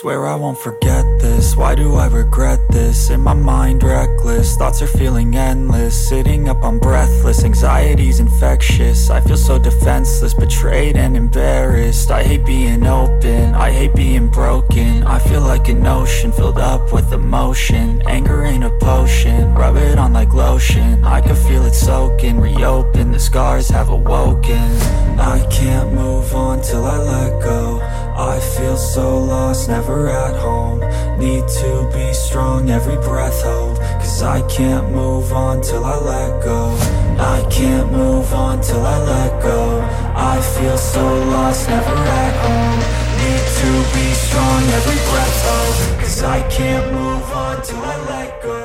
Swear I won't forget this, why do I regret this? In my mind reckless, thoughts are feeling endless. Sitting up I'm breathless, anxiety's infectious. I feel so defenseless, betrayed and embarrassed. I hate being open, I hate being broken. I feel like an ocean filled up with emotion. Anger ain't a potion, rub it on like lotion. I can feel it soaking, reopen, the scars have awoken. I can't move on till I let go I feel so lost, never at home Need to be strong, every breath hold Cause I can't move on till I let go I can't move on till I let go I feel so lost, never at home Need to be strong, every breath hold Cause I can't move on till I let go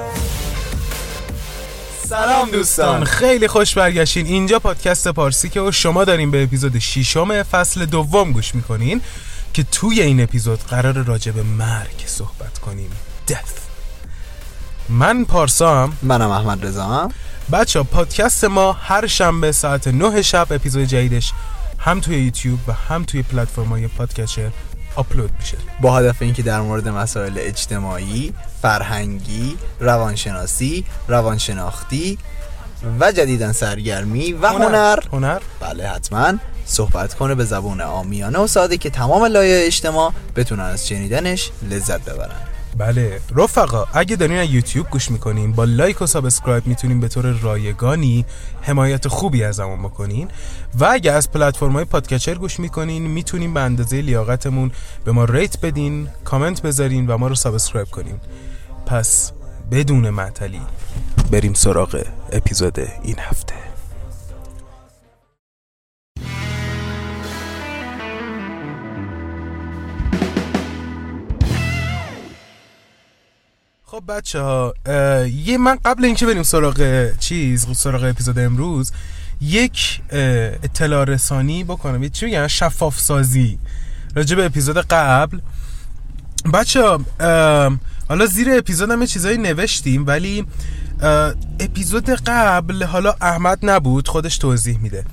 سلام دوستان خیلی خوش برگشتین اینجا پادکست پارسی که شما داریم به اپیزود ششم فصل دوم گوش می‌کنین که توی این اپیزود قرار راجع به مرگ صحبت کنیم. دث من پارسا هم منم احمد رضا. بچه پادکست ما هر شنبه ساعت 9 شب اپیزود جدیدش هم توی یوتیوب و هم توی پلتفرم های پادکستر آپلود میشه. با هدف اینکه در مورد مسائل اجتماعی، فرهنگی، روانشناسی، روانشناختی و جدیدا سرگرمی و هنر. هنر. بله حتما. صحبت کنه به زبون عامیانه و ساده که تمام لایه اجتماع بتونن از شنیدنش لذت ببرن. بله رفقا اگه دارین از یوتیوب گوش می‌کنین با like و subscribe می‌تونین به طور رایگانی حمایت خوبی از همون بکنین و اگه از پلتفرم های پادگیر گوش می‌کنین می‌تونین به اندازه لیاقتمون به ما rate بدین کامنت بذارین و ما رو subscribe کنین. پس بدون معطلی بریم سراغ اپیزود این هفته. خب بچه ها یه من قبل اینکه بریم سراغ چیز سراغ اپیزود امروز یک اطلاع رسانی بکنم. یه چی میگن؟ شفاف سازی راجع به اپیزود قبل. بچه ها حالا زیر اپیزود هم چیزایی نوشتیم ولی اپیزود قبل حالا احمد نبود خودش توضیح میده.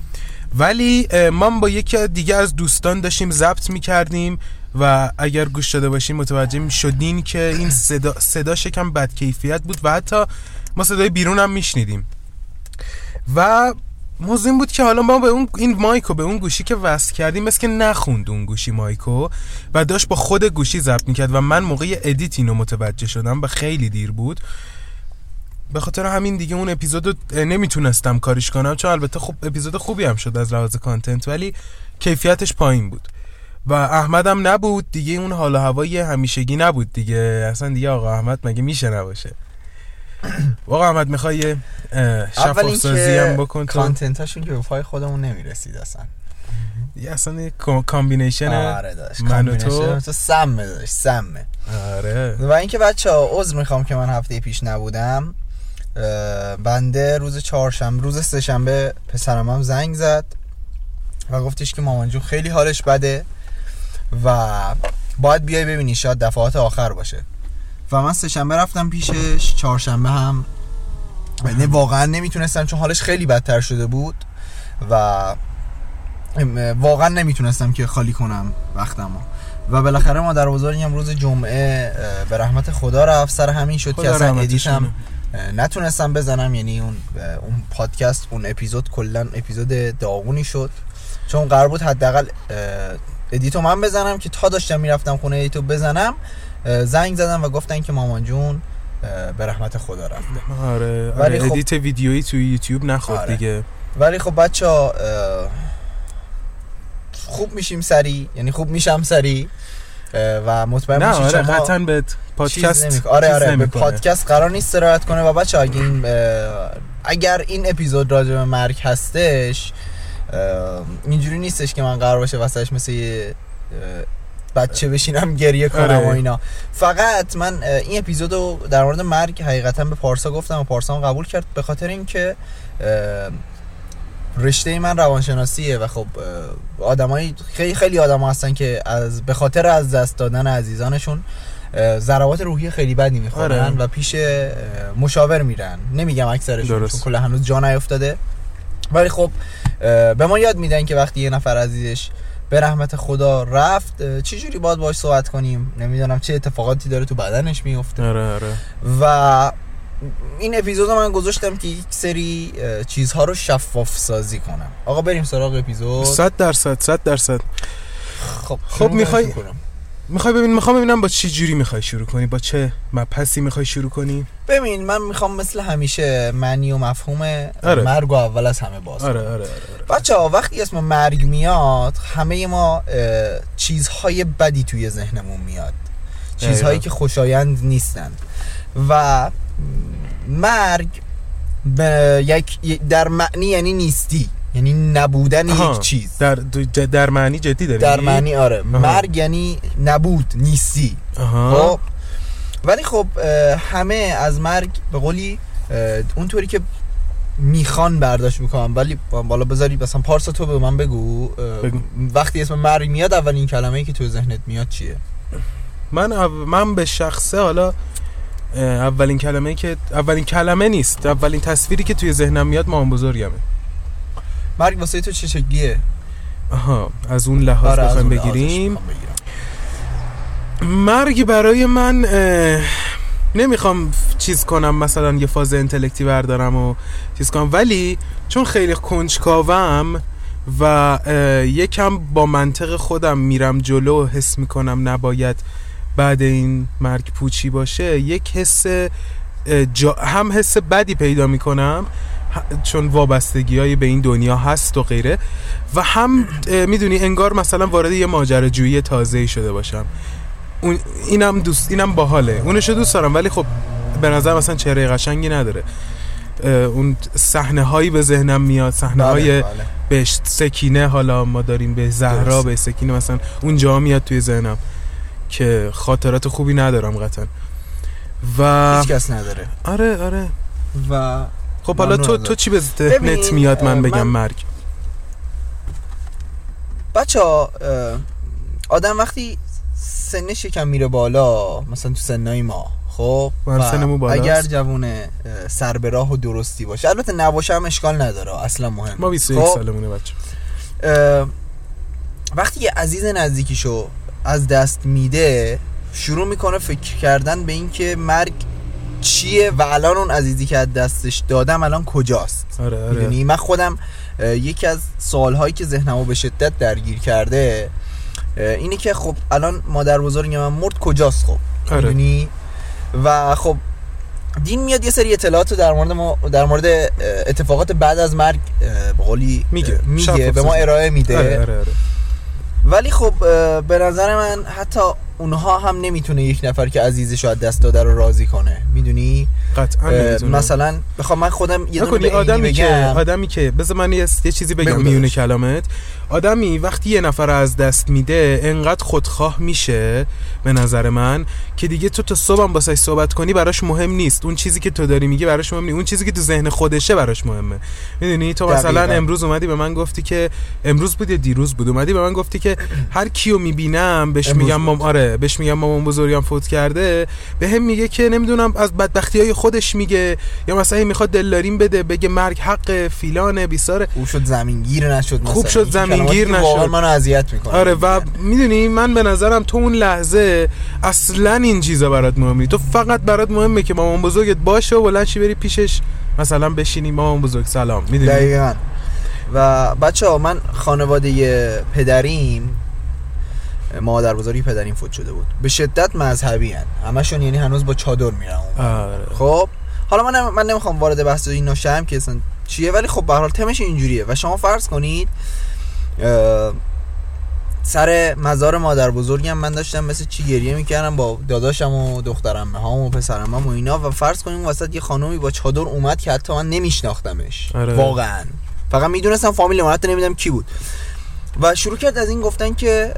ولی ما با یکی دیگه از دوستان داشتیم ضبط می‌کردیم. و اگر گوش داده باشین متوجه شدین که این صدا صداش کم بد کیفیت بود و حتی ما صدای بیرون هم میشنیدیم. و موضوع این بود که حالا ما به اون این مایکو به اون گوشی که وصل کردیم مثل اینکه نخوند اون گوشی مایکو و داشت با خود گوشی ضبط می‌کرد و من موقع edit اینو متوجه شدم و خیلی دیر بود. به خاطر همین دیگه اون اپیزود نمی‌تونستم کارش کنم چون البته خب اپیزود خوبی هم شد از لحاظ content ولی کیفیتش پایین بود. و احمدم نبود دیگه اون حال هوای همیشگی نبود دیگه. اصلا دیگه آقا احمد مگه میشه نباشه؟ آقا احمد می‌خوای شفاف سازی هم بکن تو؟ کانتنتاشون که به پای خودمون نمی‌رسید اصلا. یه اصلا کامبینیشن آره داشت من و تو؟ تو سمه داشت سمه. آره. و اینکه بچه ها عذر می‌خوام که من هفته پیش نبودم. بنده روز چهارشنبه روز سهشنبه پسرم هم زنگ زد و گفتش که مامان جون خیلی حالش بده. و باید بیای ببینی شاید دفعات آخر باشه. و من سه شنبه رفتم پیشش چهارشنبه هم. یعنی واقعا نمی‌تونستم چون حالش خیلی بدتر شده بود و واقعا نمی‌تونستم که خالی کنم وقتمو. و بالاخره مادر بزرگم روز جمعه به رحمت خدا رفت. سر همین شد که اصلا ادیتم نتونستم بزنم. یعنی اون اون پادکست اون اپیزود کلا اپیزود داغونی شد. چون قرار بود حداقل ادیتو من بزنم که تا داشتم می‌رفتم خونه ادیتو بزنم زنگ زدم و گفتن که مامان جون به رحمت خدا رفته. آره, آره ولی خب ادیت ویدیویی توی یوتیوب نخواد آره. دیگه. ولی خب بچه ها خوب میشیم سری یعنی خوب میشم سری و مطمئن نه آره قطعا به پادکست آره آره به پادکست قرار نیست سرایت کنه. و بچه اگه این اگر این اپیزود راجع به مرگ هستش اینجوری نیستش که من قرار باشه واسهش مثل یه بچه بشینم گریه کنم آره. و اینا فقط من این اپیزودو در مورد مرگ حقیقتا به پارسا گفتم و پارسا هم قبول کرد به خاطر اینکه رشته من روانشناسیه و خب آدمایی خیلی خیلی آدم هستن که از به خاطر از دست دادن عزیزانشون ضربات روحی خیلی بدی می‌خورن آره. و پیش مشاور میرن نمیگم اکثرشون چون کلا هنوز جا نیافتاده ولی خب به ما یاد میدن که وقتی یه نفر عزیزش به رحمت خدا رفت چه جوری باید باش صحبت کنیم؟ نمی‌دونم چه اتفاقاتی داره تو بدنش میفته آره آره. و این اپیزود من گذاشتم که یک سری چیزها رو شفاف سازی کنم. آقا بریم سراغ اپیزود. صد درصد صد درصد. خب خب، میخوای-. می‌خوای ببین می‌خوام ببینم با چه جوری می‌خوای شروع کنی؟ با چه مبحثی می‌خوای شروع کنی؟ ببین من می‌خوام مثل همیشه معنی و مفهوم آره. مرگ و اول از همه باز آره آره آره, آره. بچه ها وقتی اسم مرگ میاد همه ما چیزهای بدی توی ذهنمون میاد چیزهایی. که خوشایند نیستن و مرگ به یک در معنی یعنی نیستی یعنی نبودن آها، یک چیز در در معنی جدی داری در؟ معنی آره آها. مرگ یعنی نبود نیستی آها خب ولی خب همه از مرگ به قولی اونطوری که می‌خوان برداشت می‌کنم ولی بالا بذاری مثلا پارسا تو به من بگو, بگو. وقتی اسم مرگ میاد اولین کلمه ای که تو ذهنت میاد چیه؟ من او- من به شخصه حالا اولین کلمه که اولین کلمه نیست. اولین تصویری که توی ذهنم میاد مام بزرگمه. مرگ واسه تو چه شکلیه؟ آها از اون لحاظ آره، بخوایم بگیریم. مرگ برای من نمی‌خوام چیز کنم مثلا یه فاز انتلکتی بردارم و چیز کنم. ولی چون خیلی کنجکاوم و یکم با منطق خودم میرم جلو و حس می‌کنم نباید بعد این مرگ پوچی باشه یک حس جا هم حس بدی پیدا می‌کنم چون وابستگی به این دنیا هست و غیره. و هم می‌دونی انگار مثلا وارد یه ماجراجویی تازه شده باشم. اون اینم دوست اینم باحاله اونشو دوست دارم ولی خب به نظر مثلا چهره قشنگی نداره اون صحنه هایی به ذهنم میاد صحنه های بله، بله. به سکینه حالا ما داریم به زهرا. به سکینه مثلا اونجا میاد توی ذهنم که خاطرات خوبی ندارم قطعا و هیچ کس نداره آره آره و خب حالا تو. تو چی به ذهنت میاد من بگم من- مرگ بچه ها آدم وقتی سنش یکم میره بالا مثلا تو سنای ما. خب؟ بالاست. اگر جوون سر به راه و درستی باشه البته نباشه هم اشکال نداره اصلا مهم ما 21 خب، سالمونه بچه. وقتی یه عزیز نزدیکیشو از دست میده شروع می‌کنه فکر کردن به اینکه مرگ چیه و الان اون عزیزی که از دستش دادم الان کجاست. آره آره. می‌دونی؟ من خودم یکی از سوالهایی که ذهنمو به شدت درگیر کرده اه، اینه که خب الان مادر بزرگ من مرد کجاست خب آره. می‌دونی و خب دین میاد یه سری اطلاعات در مورد ما در مورد اتفاقات بعد از مرگ به میگه. میگه به ما. ارائه میده آره آره آره ولی خب به نظر من حتی اونها هم نمی‌تونه یک نفر که عزیزش رو از دست داده رو راضی کنه می‌دونی قطعا. مثلا بخوام من خودم یه دونه آدمی که بگم آدمی که بذار من یه, یه چیزی بگم میونه. کلامت آدمی وقتی یه نفر از دست میده انقدر خودخواه میشه به نظر من که دیگه تو تا صبحم با صحبت کنی براش مهم نیست. اون چیزی که تو داری میگی براش مهم نیست. اون چیزی که تو ذهن خودشه براش مهمه. می‌دونی؟ تو مثلا. امروز اومدی به من گفتی که امروز بود یا دیروز بود؟ اومدی به من گفتی که هر کیو می‌بینم بهش میگم. مام آره بهش میگم مامان بزرگم فوت کرده به هم میگه که نمی‌دونم از بدبختی های خودش میگه. یا مثلا می‌خواد دلداریم بده بگه مرگ حق فیلانه بیساره. خوب شد زمینگیر نشد مثلا. خوب شد این واقعا نشد. منو اذیت می‌کنه. آره و می‌دونی من به نظرم تو اون لحظه اصلا این چیزا برات مهم نیست تو فقط برات مهمه که مامان بزرگت باشه و بلند بری پیشش مثلا بشینی. مامان بزرگ سلام. می‌دونی؟ دقیقا. و بچه ها من خانواده پدریم مادر بزرگی پدریم فوت شده بود. به شدت مذهبی هن. همشون یعنی هنوز با چادر میرن. آره. خب؟ حالا من من نمی‌خوام وارد بحث این نشم که اصلا چیه ولی خب به هر حال تمش اینجوریه. و شما فرض کنید سر مزار مادر بزرگم من داشتم مثل چی گریه می‌کردم با داداشم و دخترم هام و پسرم و اینا و فرض کنیم وسط یه خانومی با چادر اومد که حتی من نمیشناختمش آره. واقعا فقط می‌دونستم فامیل من حتی نمی‌دونم کی بود و شروع کرد از این گفتن که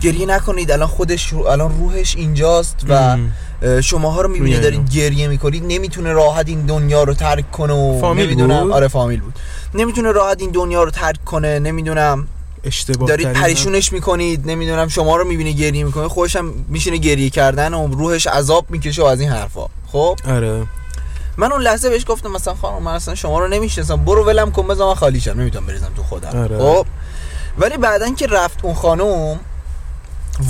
گریه نکنید الان خودش الان روحش اینجاست و ام. شماها رو می‌بینید. دارید گریه می‌کنید نمی‌تونه راحت این دنیا رو ترک کنه و فامیل نمی‌دونم بود؟ آره فامیل بود نمی‌تونه راحت این دنیا رو ترک کنه نمی‌دونم. اشتباه دارید. پریشونش می‌کنید نمی‌دونم شما رو می‌بینه گریه می‌کنه خودش هم میشینه گریه کردن و روحش عذاب می‌کشه و از این حرفا. خب؟ آره. من اون لحظه بهش گفتم مثلا خانم من اصلا شما رو نمی‌شناسم برو ولم کن بذار من خالی شم. نمی‌تونم بریزم تو خودم. آره. خب؟ ولی بعدا که رفت اون خانم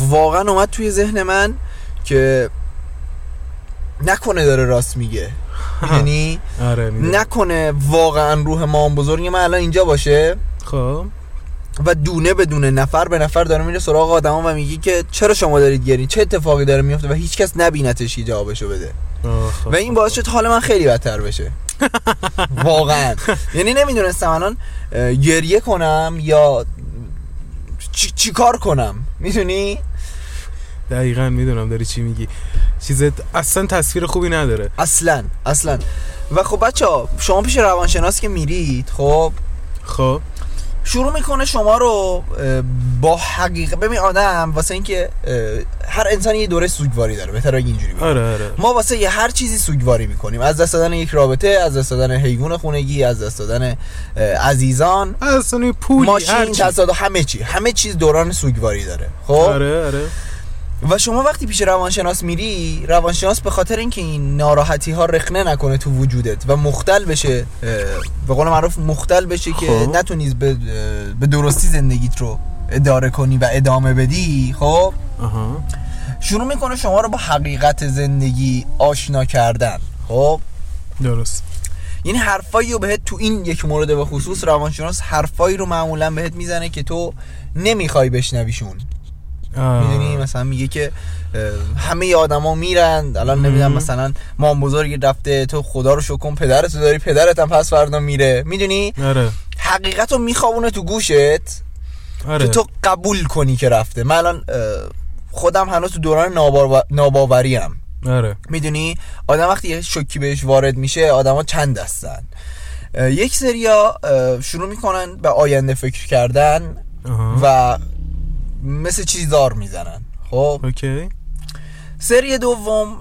واقعا اومد توی ذهن من که نکنه داره راست میگه. یعنی آره. نکنه واقعا روح مام بزرگ. من الان اینجا باشه خب. و دونه به دونه نفر به نفر داره میره سراغ آدما و میگه که چرا شما دارید گرین؟ چه اتفاقی داره میفته؟ و هیچکس نبینتش جوابشو بده. خب. و این باعث شد حال من خیلی بدتر بشه. واقعا. یعنی نمی‌دونستم الان گریه کنم یا چی, چی کار کنم. می‌دونی؟ دقیقا می‌دونم داری چی میگی. چیز اصلا تصویر خوبی نداره. اصلا اصلا. و خب بچه شما پیش روانشناس که میرید خب؟ خب. شروع می‌کنه شما رو با حقیقت ببین آدم واسه اینکه هر انسانی یه دوره سوگواری داره بهتره اینجوری بگم. آره آره. ما واسه یه هر چیزی سوگواری می‌کنیم. از دست دادن یک رابطه از دست دادن حیوان خونگی از دست دادن عزیزان. اصلا پول ماشین تصادف همه چی. همه چیز دوران سوگواری داره. خب؟ آره آره. و شما وقتی پیش روانشناس میری روانشناس به خاطر اینکه این ناراحتی ها رخنه نکنه تو وجودت و مختل بشه به قول معروف مختل بشه که خب. نتونی به, درستی زندگیت رو اداره کنی و ادامه بدی خب آها شروع می‌کنه شما رو با حقیقت زندگی آشنا کردن خب درست یعنی حرفایی رو بهت تو این یک مورد به خصوص روانشناس حرفایی رو معمولا بهت می‌زنه که تو نمی‌خوای بشنویشون. می‌دونی؟ مثلا میگه که همه آدما میرن الان نمی‌دونم. مثلا مام بزرگ رفته تو خدا رو شکر کن پدرتو داری پدرت هم پس فردا میره. می‌دونی؟ آره. حقیقت رو میخوابونه تو گوشت. آره. که تو قبول کنی که رفته. من الان خودم هنوز تو دوران ناباور... ناباوریم آره. می‌دونی؟ آدم وقتی یه شوکی بهش وارد میشه آدما چند دستن یک سریا شروع می‌کنن به آینده فکر کردن. و مثل چیزار می‌زنن. خب؟ اوکی. سری دوم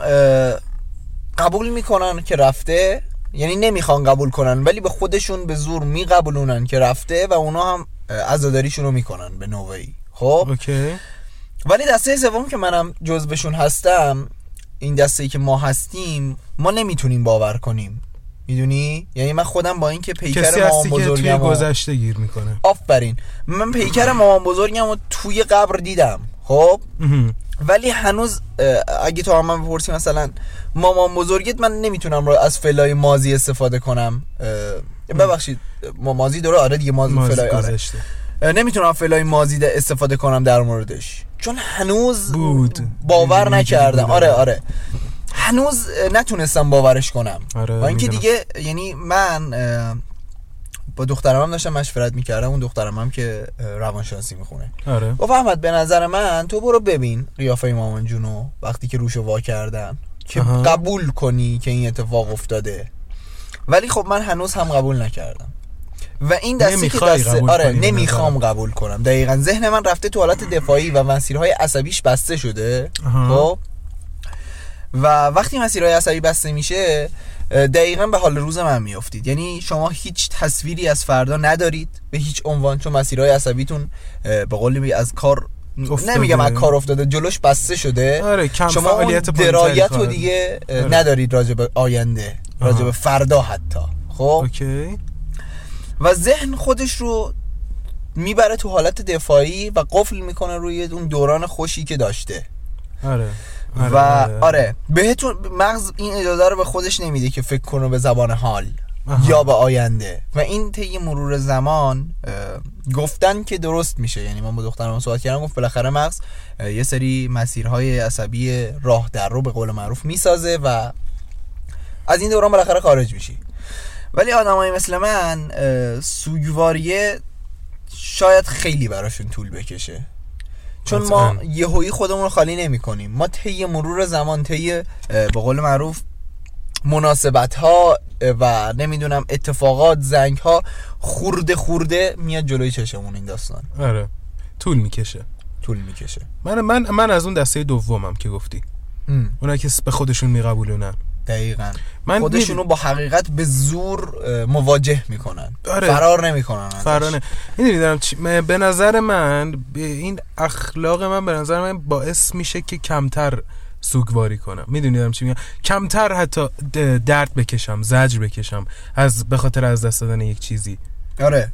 قبول می‌کنن که رفته یعنی نمی‌خوان قبول کنن ولی به خودشون به زور میقبولونن که رفته و اونا هم عزاداریشون رو می‌کنن به نوعی. خب؟ اوکی. ولی دسته سوم که منم جزبشون هستم این دسته ای که ما هستیم ما نمی‌تونیم باور کنیم. می‌دونی؟ یعنی من خودم با اینکه پیکر مامان بزرگم گذشته گیر می‌کنه. آفرین. من پیکر مامان بزرگم رو توی قبر دیدم. خب. ولی هنوز اگه تو هم من بپرسی مثلا مامان بزرگت من نمی‌تونم رو از فلای مازی استفاده کنم. ببخشید ما مازی داره آره دیگه مازی, مازی فلای آره. نمی‌تونم فلای مازی ده استفاده کنم در موردش. چون هنوز بود. باور نکردم. آره آره. هنوز نتونستم باورش کنم آره، با اینکه. دیگه یعنی من با دخترم هم داشتم مشورت می‌کردم اون دخترم هم که روانشناسی می‌خونه آره گفت احمد به نظر من تو برو ببین قیافه مامان جونو وقتی که روشو وا کردن که آها. قبول کنی که این اتفاق افتاده ولی خب من هنوز هم قبول نکردم و این دستی که قبول آره نمی‌خوام نظرم. قبول کنم دقیقا ذهن من رفته تو حالت دفاعی و مسیرهای عصبیش بسته شده. خب و وقتی مسیرهای عصبی بسته میشه دقیقا به حال روز من میافتید یعنی شما هیچ تصویری از فردا ندارید به هیچ عنوان چون مسیرهای عصبیتون به قولی از کار. نمیگم از کار افتاده جلوش بسته شده آره کم شما اون درایت رو. دیگه آره. ندارید راجع به آینده راجع. به فردا حتی خب اوکی و ذهن خودش رو می‌بره تو حالت دفاعی و قفل می‌کنه روی اون دوران خوشی که داشته آره و آره بهتون مغز این اجازه رو به خودش نمیده که فکر کنه به زبان حال آها. یا به آینده. و این طی مرور زمان گفتن که درست میشه. یعنی من با دخترم صحبت کردم گفت بالاخره مغز یه سری مسیرهای عصبی راه در رو به قول معروف می‌سازه و از این دوران بالاخره خارج میشی. ولی آدمایی مثل من سوگواریه شاید خیلی براشون طول بکشه. چون ما قطعاً. یهویی خودمون رو خالی نمی کنیم. ما طی مرور زمان طی به قول معروف مناسبت ها و نمی‌دونم اتفاقات زنگ ها خورده خورده میاد جلوی چشمون این داستان. آره. طول می‌کشه. طول می‌کشه. من من من از اون دسته دومم که گفتی. اونا که به خودشون میقبولونن. دقیقا. من خودشونو با حقیقت به زور مواجه می‌کنن. آره. فرار نمی‌کنن فرانه می‌دونی دارم چی... به نظر من به این اخلاق من به نظر من باعث میشه که کمتر سوگواری کنم. می‌دونی دارم چی میگم؟ کمتر حتی درد بکشم زجر بکشم از به خاطر از دست دادن یک چیزی. آره.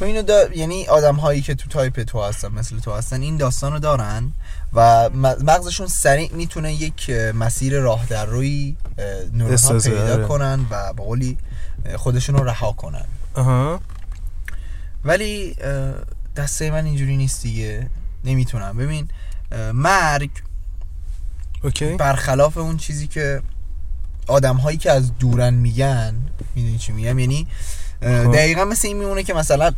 تو اینو دا... یعنی آدم هایی که تو تایپ تو هستن مثل تو هستن این داستان رو دارن و مغزشون سریع می‌تونه یک مسیر راه در روی نورون ها بسازه، پیدا آره. کنن و به قولی خودشون رو رها کنن. آها. ولی دسته من اینجوری نیست دیگه. نمی‌تونم. ببین مرگ اوکی. برخلاف اون چیزی که آدم هایی که از دورن میگن می‌دونی چی میگم؟ یعنی خب. دقیقا مثل این میمونه که مثلا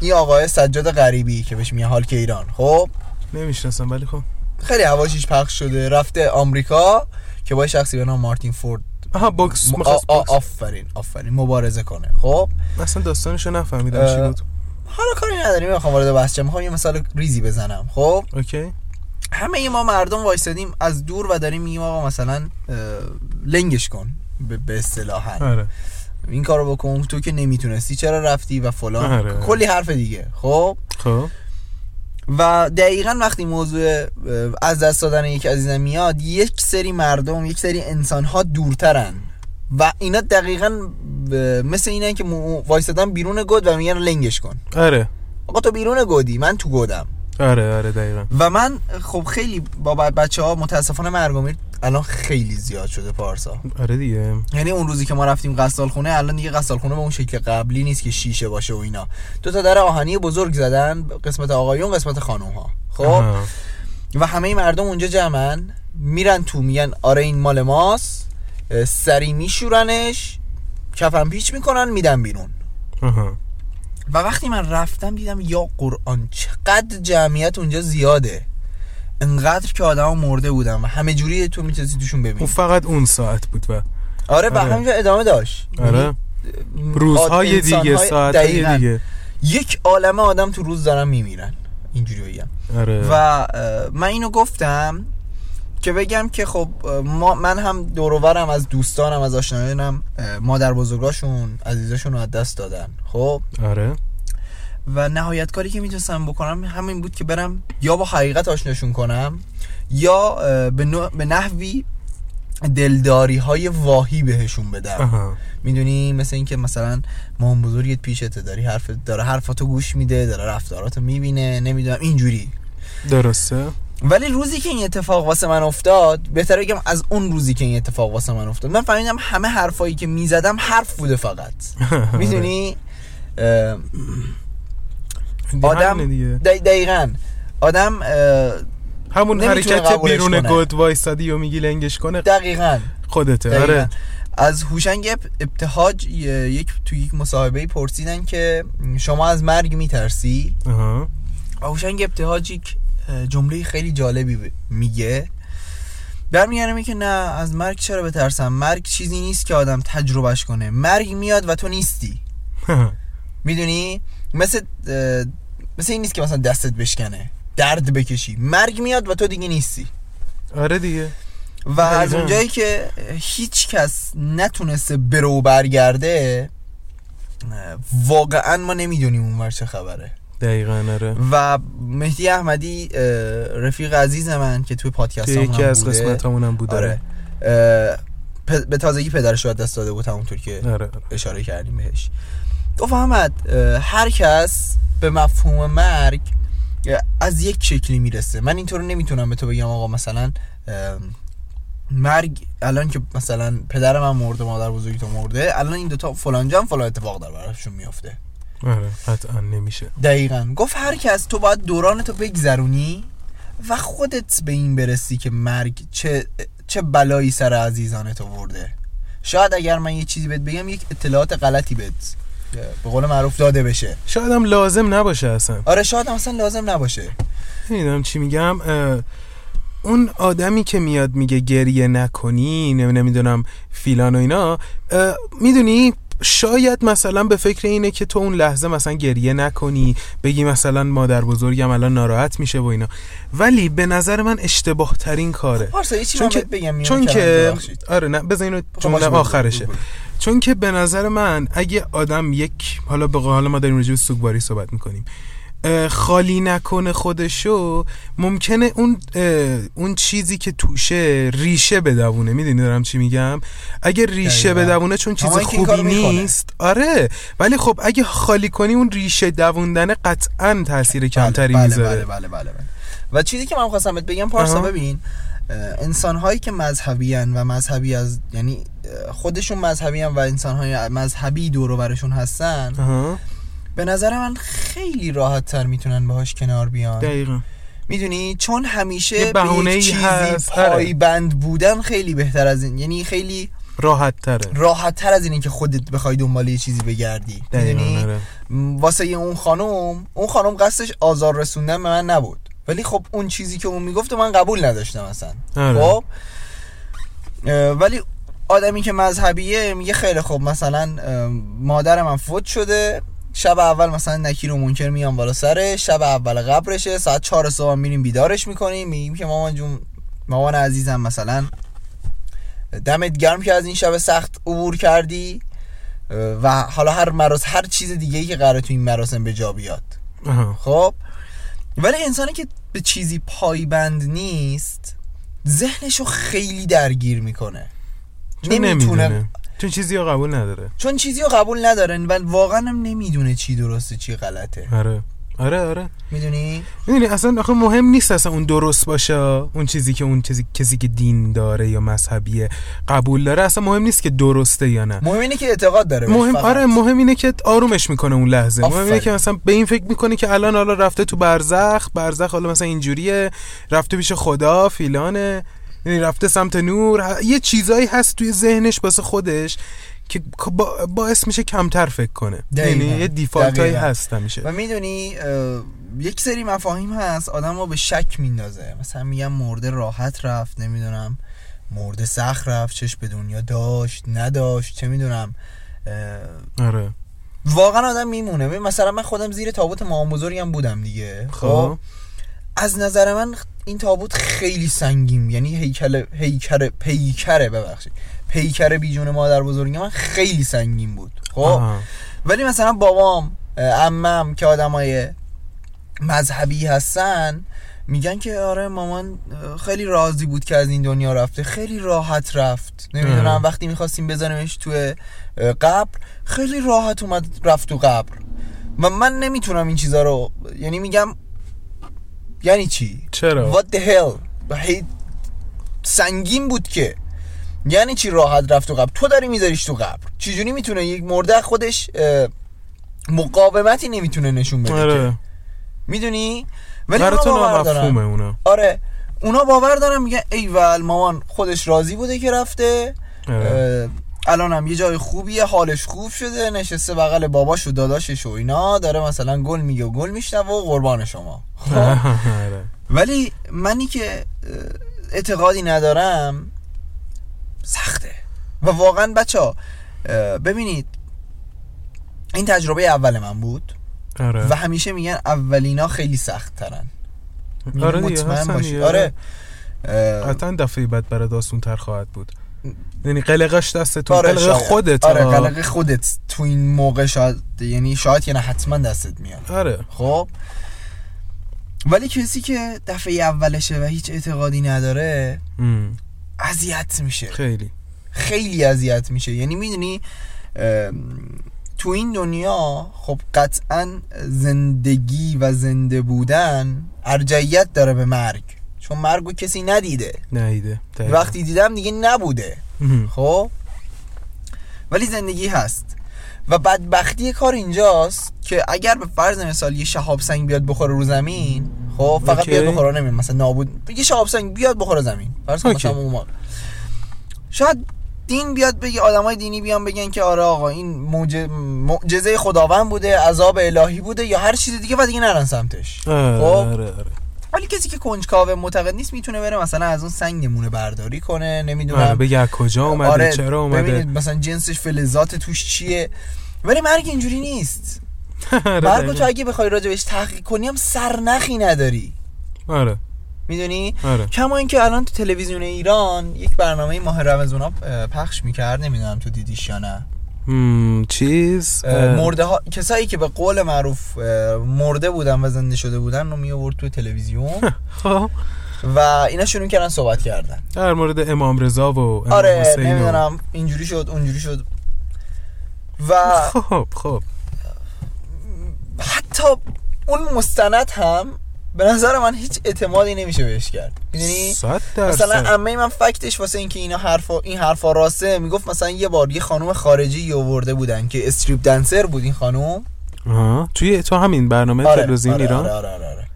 این آقای سجاد غریبی که بهش میگه هالک ایران. خب؟ نمی‌شناسم ولی خب. خیلی حواشیش پخش شده. رفته آمریکا که با شخصی به نام مارتین فورد. آها box م- box. آفرین آفرین مبارزه کنه. خب؟ اصلا داستانشو نفهمیدم چی اه، بود. حالا کاری نداریم می‌خوام وارد بحث شم. می‌خوام یه مثال ریزی بزنم. خب؟ اوکی. همه ما مردم وایستادیم از دور و داریم میگیم آقا مثلا لنگش کن به- به اصطلاح آره. این کارو بکن تو که نمی‌تونستی. چرا رفتی و فلان؟ آره. کلی حرف دیگه. خب؟ خب. و دقیقا وقتی موضوع از دست دادن یک عزیزم میاد یک سری مردم یک سری انسان ها دورترن. و اینا دقیقا مثل اینه که مو- وایستادن بیرون گود و میگن لنگش کن. آره. آقا تو بیرون گودی. من تو گودم. آره آره دقیقا. و من خب خیلی با بچه ها متاسفانه مرگومیر الان خیلی زیاد شده پارسا. آره دیگه. یعنی اون روزی که ما رفتیم غسال خونه الان دیگه غسال خونه به اون شکل قبلی نیست که شیشه باشه و اینا. دو تا در آهنی بزرگ زدن قسمت آقایون قسمت خانوم ها خب؟ آها. و همه مردم اونجا جمعن میرن تو میگن آره این مال ماست سری میشورنش کفن پیچ می‌کنن میدن بیرون. آها. و وقتی من رفتم دیدم یا قرآن چقدر جمعیت اونجا زیاده. انقدر که آدم مرده بودن و همه جوری تو می‌تونستی توشون اون ببینی فقط اون ساعت بود و آره و آره. همینجا ادامه داشت. آره. یعنی روزهای دیگه ساعتهای دقیقاً. دیگه. یک عالمه آدم تو روز دارن میمیرن. اینجوری بگم. آره. و من اینو گفتم که بگم که خب ما من هم دوروورم از دوستانم از آشنایانم مادر بزرگاشون عزیزاشون رو از دست دادن. خب؟ آره. و نهایت کاری که می‌تونستم بکنم همین بود که برم یا با حقیقت آشناشون کنم یا به, نوع- به نحوی دلداری های واهی بهشون بدم. می‌دونی؟ مثل اینکه مثلا مام بزرگت پیشته داری حرف داره حرفاتو گوش میده داره رفتاراتو می‌بینه نمی‌دونم اینجوری. درسته. ولی روزی که این اتفاق واسه من افتاد بهتره بگم از اون روزی که این اتفاق واسه من افتاد. من فهمیدم همه حرفایی که می‌زدم حرف بوده فقط. می‌دونی؟ آدم دیگه. دق- دقیقا. آدم همون حرکت بیرون. گود وایستادی و میگی لنگش کنه دقیقا. خودته دقیقاً. آره. از هوشنگ اب- ابتهاج یک تو یک مصاحبه پرسیدن که شما از مرگ میترسی؟ آها و هوشنگ ابتهاج یک جمله خیلی جالبی ب- میگه. برمیگرده میگه نه از مرگ چرا بترسم؟ مرگ چیزی نیست که آدم تجربهش کنه. مرگ میاد و تو نیستی. می‌دونی؟ مثل مثل این نیست که مثلا دستت بشکنه. درد بکشی. مرگ میاد و تو دیگه نیستی. آره دیگه. و از. اونجایی که هیچ کس نتونسته برو برگرده واقعا ما نمی‌دونیم اونور چه خبره. دقیقا آره. و مهدی احمدی رفیق عزیز من که توی پادکست توی یکی از بوده. قسمت همونم بود آره. پ- به تازگی پدرش رو دست داده بود همونطور که آره آره. اشاره کردیم بهش. گفت احمد هر کس به مفهوم مرگ از یک شکلی می‌رسه. من اینطور نمی‌تونم به تو بگم آقا مثلا مرگ الان که مثلا پدر من مرده مادر بزرگی تو مرده الان این دوتا فلان جا هم فلان اتفاق داره براشون میفته آره قطعا نمیشه. دقیقا. گفت هر کس تو باید دورانتو بگذرونی و خودت به این برسی که مرگ چه چه بلایی سر عزیزانت آورده. شاید اگر من یه چیزی بهت بگم یک اطلاعات غلطی بهت به قول معروف داده بشه. شاید هم لازم نباشه اصلا. آره شاید هم اصلا لازم نباشه. نمی‌دونم چی میگم اون آدمی که میاد میگه گریه نکنی نمی- نمی‌دونم فیلان و اینا می‌دونی شاید مثلا به فکر اینه که تو اون لحظه مثلا گریه نکنی بگی مثلا مادر بزرگم الان ناراحت میشه و اینا. ولی به نظر من اشتباه ترین کاره چیزی چون که بگم چون که. آره نه اینو خب، آخرشه. چون که به نظر من اگه آدم یک حالا به حالا ما داریم راجع به سوگواری صحبت می‌کنیم خالی نکنه خودشو ممکنه اون اون چیزی که توشه ریشه بدوونه می‌دونی دارم چی میگم اگه ریشه. بدوونه چون چیز خوبی. نیست آره ولی خب اگه خالی کنی اون ریشه دووندن قطعا تاثیر کمتری بله می‌ذاره بله بله بله بله. و چیزی که من خواستم بهت بگم پارسا. ببین انسان هایی که مذهبی و مذهبی از یعنی خودشون مذهبی و انسان های مذهبی دور برشون هستن به نظر من خیلی راحت تر می‌تونن باهاش کنار بیان. دقیقا. می‌دونی؟ چون همیشه به یک چیزی آره. پایبند بودن خیلی بهتر از این. یعنی خیلی راحت تره راحت تر از اینه که خودت بخوای دنبال یه چیزی بگردی. می‌دونی؟ آره. واسه اون خانم اون خانم قصدش آزار رسوندن به من نبود. ولی خب اون چیزی که اون می‌گفت من قبول نداشتم اصلا آره. خب ولی آدمی که مذهبیه میگه خیلی خب مثلا مادر من فوت شده شب اول مثلا نکیر و منکر میان بالا سره شب اول قبرشه ساعت چهار صبح میریم بیدارش می‌کنیم میگیم که مامان جون مامان عزیزم مثلا دمت گرم که از این شب سخت عبور کردی و حالا هر مراس هر چیز دیگه ای که قراره تو این مراسم به جا بیاد. خب ولی انسانی که به چیزی پایبند نیست ذهنشو خیلی درگیر می‌کنه. چون نمی‌تونه نمی‌دونه. چون چیزی رو قبول نداره. چون چیزی رو قبول ندارن و واقعا هم نمی‌دونه چی درسته چی غلطه. آره. آره آره می‌دونی می‌دونی اصلا آخه مهم نیست اصلا اون درست باشه اون چیزی که اون چیزی کسی که دین داره یا مذهبیه قبول داره اصلا مهم نیست که درسته یا نه مهم اینه که اعتقاد داره مهم فقط. آره مهم اینه که آرومش می‌کنه اون لحظه مهم اینه. که مثلا به این فکر می‌کنه که الان حالا رفته تو برزخ برزخ حالا مثلا اینجوریه رفته پیش خدا فیلانه یعنی رفته سمت نور یه چیزایی هست توی ذهنش واسه خودش که با- باعث میشه کمتر فکر کنه. یعنی یه دیفالت هایی. هست همیشه. و می‌دونی یک سری مفاهیم هست آدم رو به شک میندازه. مثلا میگم مرده راحت رفت نمی‌دونم مرده سخت رفت چش به دنیا داشت نداشت چه می‌دونم آره. واقعا آدم میمونه. مثلا من خودم زیر تابوت مام بزرگم بودم دیگه. خب. خب؟ از نظر من این تابوت خیلی سنگین یعنی هیکل هیکر پیکره ببخشید. پیکر بیجون مادر بزرگ من خیلی سنگین بود. خب. ولی مثلا بابام عمم که آدمای مذهبی هستن میگن که آره مامان خیلی راضی بود که از این دنیا رفته خیلی راحت رفت. نمی‌دونم. وقتی می‌خواستیم بزنیمش توی اه، قبر خیلی راحت اومد رفت تو قبر. و من نمی‌تونم این چیزا رو یعنی میگم یعنی چی؟ چرا؟ What the hell سنگین بود که یعنی چی راحت رفت تو قبر تو داری میذاریش تو قبر چجوری می‌تونه یک مرده خودش مقاومتی نمی‌تونه نشون بده آره. می‌دونی؟ ولی اونا باور دارن. اونا. آره. اونا باور دارن میگن ایول مامان خودش راضی بوده که رفته. آره. الان هم یه جای خوبیه حالش خوب شده نشسته بغل باباش و داداشش و اینا داره مثلا گل میگه و گل میشنوه و قربان شما. خب؟ آره. ولی منی که اعتقادی ندارم سخته. و واقعا بچه ها ببینید این تجربه اول من بود. آره. و همیشه میگن اولینا خیلی سخت ترن آره دیگه مطمئن باشید. آره. قطعا دفعه بعد برای داستون تر خواهد بود. یعنی قلقش دستتون آره قلق. خودت آره. قلق خودت تو این موقع شاید یعنی شاید که نه حتما دستت میاد. آره. خب. ولی کسی که دفعه اولشه و هیچ اعتقادی نداره ام. اذیت میشه. خیلی. خیلی اذیت میشه. یعنی می‌دونی تو این دنیا خب قطعا زندگی و زنده بودن ارجعیت داره به مرگ. چون مرگو کسی ندیده. دقیقاً. وقتی دیدم دیگه نبوده. خب؟ ولی زندگی هست. و بدبختی کار اینجاست که اگر به فرض مثال یه شهاب سنگ بیاد بخوره رو زمین خب فقط اوکی. بیاد بخوره نمیم مثلا نابود. یه شهاب سنگ بیاد بخوره زمین. فرض کن. مثلا اون. شاید دین بیاد بگه آدمای دینی بیان بگن که آره آقا این موج- معجزه خداوند بوده عذاب الهی بوده یا هر چیز دیگه و دیگه نرن سمتش. آره خب؟ آره آره. ولی کسی که کنجکاو معتقد نیست می‌تونه بره مثلا از اون سنگ نمونه برداری کنه نمی‌دونم. آره بگه از کجا اومده آره چرا اومده؟ ببینید مثلا جنسش فلزات توش چیه. ولی مرگ اینجوری نیست. دقیقاً. تو اگه بخوای راجبش تحقیق کنی هم سرنخی نداری. آره. می‌دونی؟ آره. کما اینکه الان تو تلویزیون ایران یک برنامه ماه رمضان پخش می‌کرد نمی‌دونم تو دیدیش یا نه. مم، چیز؟ مرده ها کسایی که به قول معروف مرده بودن و زنده شده بودن رو می آورد توی تلویزیون. خب. و اینا شروع کردن صحبت کردن. در مورد امام رضا و امام آره نمی‌دونم اینجوری شد اونجوری شد. و خب خب. حتی اون مستند هم به نظر من هیچ اعتمادی نمیشه بهش کرد. می‌دونی؟ مثلا عمه من فکتش واسه اینکه اینا حرفا این حرفا راسته می‌گفت مثلا یه بار یه خانم خارجی آورده بودن که استریپ دنسر بود این خانم. آها. توی تو همین برنامه تلویزیون آره، ایران؟ آره آره آره, آره.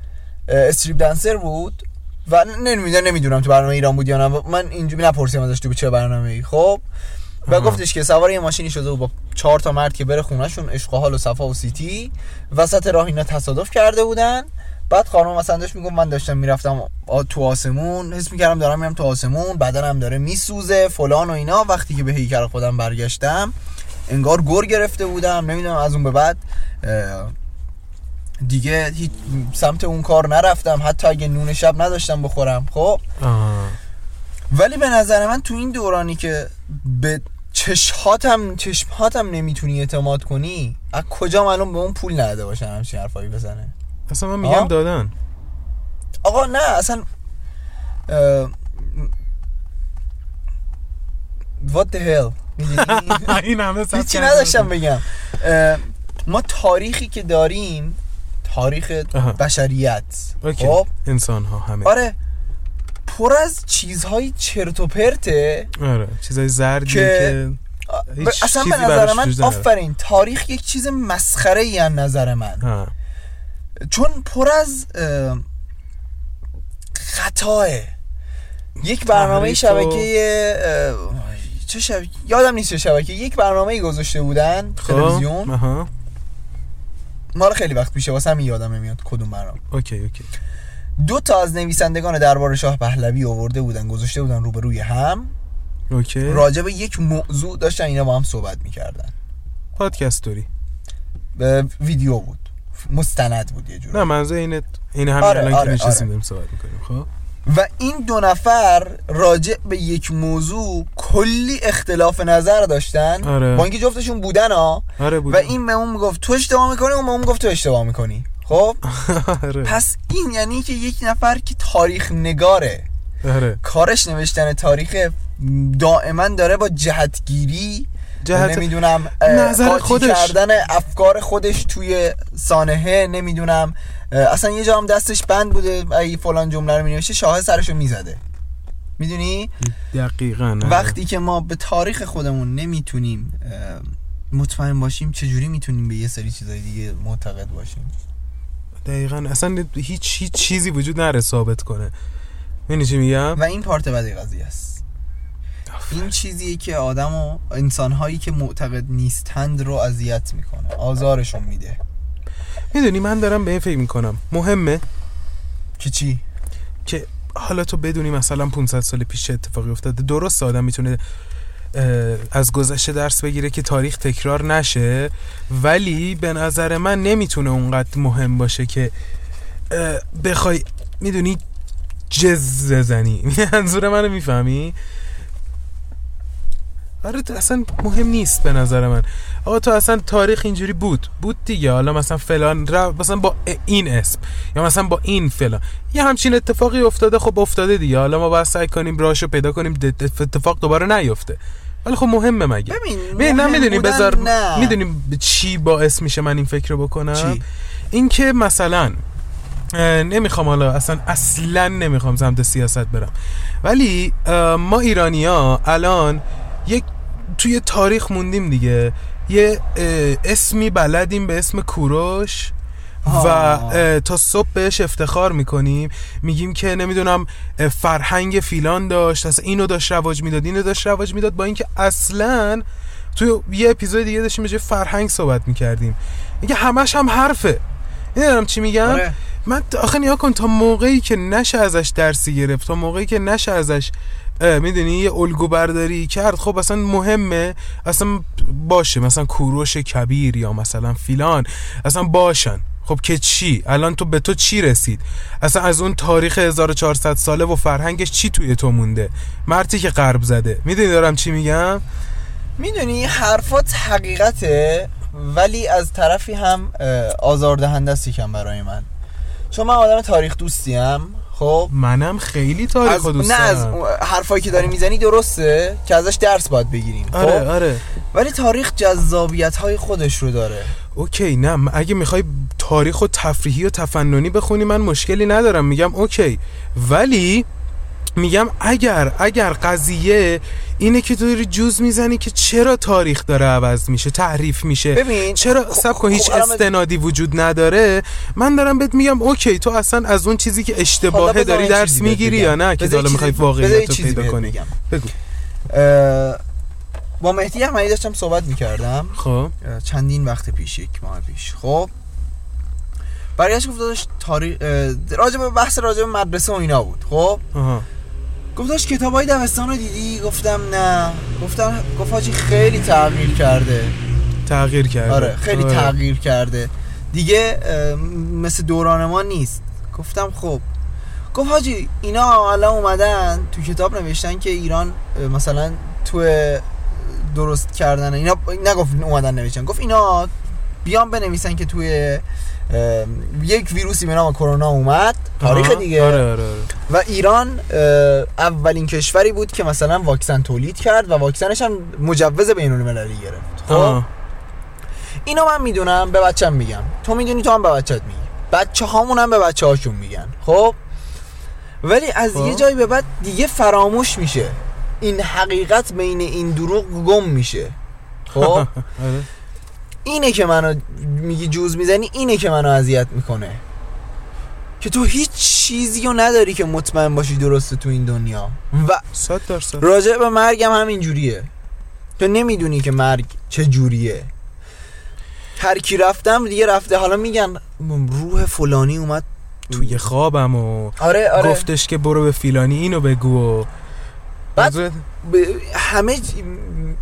استریپ دنسر بود و نمی‌دونم نمی‌دونم تو برنامه ایران بود یا نه. من اینجوری نپرسیدم ازش تو چه برنامه ای خب و. گفتش که سوار یه ماشینی شده بود با چهار تا مرد که بره خونهشون عشق و حال و صفا و سیتی وسط راه اینا تصادف کرده بودن بعد خانم مثلا داشت می‌گفت من داشتم می‌رفتم تو آسمون حس می‌کردم دارم میرم تو آسمون بدنم داره میسوزه فلان و اینا وقتی که به هیکل خودم برگشتم انگار گر گرفته بودم نمی‌دونم از اون به بعد دیگه هیچ سمت اون کار نرفتم حتی اگه نون شب نداشتم بخورم خب. ولی به نظر من تو این دورانی که به چشهاتم چشمهاتم نمی‌تونی اعتماد کنی؟ از کجا معلوم به اون پول نداده باشن همچین حرفایی بزنه؟ اصلا من میگم آه؟ دادن. آقا نه اصلا اه، What the hell؟ این همه هیچی. نداشتم بگم. ما تاریخی که داریم تاریخ. بشریت. خب؟ انسان ها همه. آره. پر از چیزهای چرت و پرته آره چیزای زردی که- که اصلا به نظر من. آفرین تاریخ یک چیز مسخره ای از نظر من ها. چون پر از اه، خطاه یک برنامه شبکه چه شبکه یادم نیست چه شبکه یک برنامه گذاشته بودن خب تلویزیون. مال خیلی وقت پیشه واسه همین یادم نمیاد کدوم برنامه اوکی اوکی دو تا از نویسندگان دربار شاه پهلوی آورده بودن گذاشته بودن روبروی هم. اوکی. راجع به یک موضوع داشتن اینا با هم صحبت می‌کردن. پادکستوری به ویدیو بود. مستند بود یه جور نه منظور اینه این همین آره، الان آره، که نشستیم آره. صحبت می‌کنیم خب؟ و این دو نفر راجع به یک موضوع کلی اختلاف نظر داشتن. آره. با اینکه جفتشون بودن ها. آره بود و این به اون می‌گفت تو اشتباه می‌کنی اون به اون می‌گفت تو اشتباه می‌کنی. خب؟ آره. پس این یعنی که یک نفر که تاریخ نگاره. آره. کارش نوشتن تاریخ دائما داره با جهتگیری جهت- نمی‌دونم نظر خودش. کردن افکار خودش توی سانحه نمی‌دونم اصلا یه جا هم دستش بند بوده اگه فلان جمله رو مینوشته شاه سرشو می‌زده. می‌دونی؟ دقیقا آره. وقتی که ما به تاریخ خودمون نمی‌تونیم مطمئن باشیم چجوری می‌تونیم به یه سری چیزای دیگه معتقد باشیم؟ دقیقا. اصلا هیچ هیچ چیزی وجود نره ثابت کنه. می‌دونی چی میگم؟ و این پارت بعدی قضیه است. این چیزیه که آدم و انسانهایی که معتقد نیستند رو اذیت می‌کنه. آزارشون میده. می‌دونی من دارم به این فکر می‌کنم. مهمه؟ که چی؟ که حالا تو بدونی مثلا 500 سال پیش چه اتفاقی افتاده. درست آدم می‌تونه از گذشته درس بگیره که تاریخ تکرار نشه ولی به نظر من نمی‌تونه اونقدر مهم باشه که بخوای می‌دونی جز بزنی منظور منو می‌فهمی؟ آره تو اصلا مهم نیست به نظر من. آقا تو اصلا تاریخ اینجوری بود. بود دیگه. حالا مثلا فلان ر- مثلا با این اسم. یا مثلا با این فلان. یه همچین اتفاقی افتاده خب افتاده دیگه. حالا ما باید سعی کنیم راهشو پیدا کنیم اتفاق دوباره نیفته. ولی خب مهمه مگه. ببین نه می‌دونی بذار. می‌دونی چی باعث میشه من این فکر رو بکنم؟ اینکه مثلا نمی‌خوام حالا اصلا اصلا نمی‌خوام سمت سیاست برم. ولی ما ایرانیا الان یک توی تاریخ موندیم دیگه. یه اسمی بلدیم به اسم کوروش. و تا صبح بهش افتخار می‌کنیم. میگیم که نمی‌دونم فرهنگ فیلان داشت اصلا اینو داشت رواج می‌داد اینو داشت رواج می‌داد با اینکه اصلا توی یه اپیزود دیگه داشتیم راجع فرهنگ صحبت می‌کردیم. میگه همش هم حرفه. نمی‌دونم چی میگم؟ آره. من آخه نیا کن تا موقعی که نشه ازش درسی گرفت تا موقعی که نشه ازش می‌دونی یه الگو برداری کرد خب اصلا مهمه. اصلا باشه مثلا کوروش کبیر یا مثلا فیلان اصلا باشن. خب که چی؟ الان تو به تو چی رسید؟ اصلا از اون تاریخ 1400 ساله و فرهنگش چی توی تو مونده؟ مرتی که غرب زده. می‌دونی دارم چی میگم؟ می‌دونی حرفات حقیقته ولی از طرفی هم آزاردهنده است یکم برای من. چون من آدم تاریخ دوستیم خب؟ منم خیلی تاریخ از دوست نه از حرفایی که داری می‌زنی درسته که ازش درس باید بگیریم خب؟ آره آره. ولی تاریخ جذابیت های خودش رو داره. اوکی نه اگه می‌خوای تاریخ و تفریحی و تفننی بخونی من مشکلی ندارم میگم اوکی. ولی میگم اگر اگر قضیه اینه که تو داری جوز می‌زنی که چرا تاریخ داره عوض میشه تعریف میشه؟ ببین چرا خب- سب کن خب هیچ استنادی وجود نداره؟ من دارم بهت میگم اوکی تو اصلا از اون چیزی که اشتباهه داری درس می‌گیری. یا نه؟ که حالا می‌خوای واقعیت رو پیدا کنی. بگو. با مهدی احمدی داشتم صحبت می‌کردم. خب. چندین وقت پیش یک ماه پیش. خب. برگشت گفت داشت تاریخ به بحث راجع به مدرسه و اینا بود. خب. آها گفت داشت کتاب های دبستان رو دیدی؟ گفتم نه. گفتم گفت حاجی خیلی تغییر کرده. تغییر کرده. آره خیلی تغییر کرده. دیگه مثل دوران ما نیست. گفتم خب. گفت حاجی اینا الان اومدن تو کتاب نوشتن که ایران مثلا تو درست کردن. اینا نگفت اومدن نوشتن. گفت اینا بیان بنویسن که توی یک ویروسی به نام کرونا اومد تاریخ. دیگه آره آره, آره. و ایران اولین کشوری بود که مثلا واکسن تولید کرد و واکسنش هم مجوز بین المللی گرفت خب. اینو من می‌دونم به بچم میگم تو می‌دونی تو هم به بچت میگی بچه هامون هم به بچه هاشون میگن خب ولی از خب. یه جایی به بعد دیگه فراموش میشه این حقیقت بین این دروغ گم میشه خب آره. اینه که منو میگی جوز می‌زنی اینه که منو اذیت می‌کنه. که تو هیچ چیزی رو نداری که مطمئن باشی درسته تو این دنیا. و صد درصد. راجع به مرگم همین جوریه تو نمی‌دونی که مرگ چه جوریه. هر کی رفتم دیگه رفته. حالا میگن روح فلانی اومد توی خوابم و آره آره. گفتش که برو به فیلانی اینو بگو و بعد به همه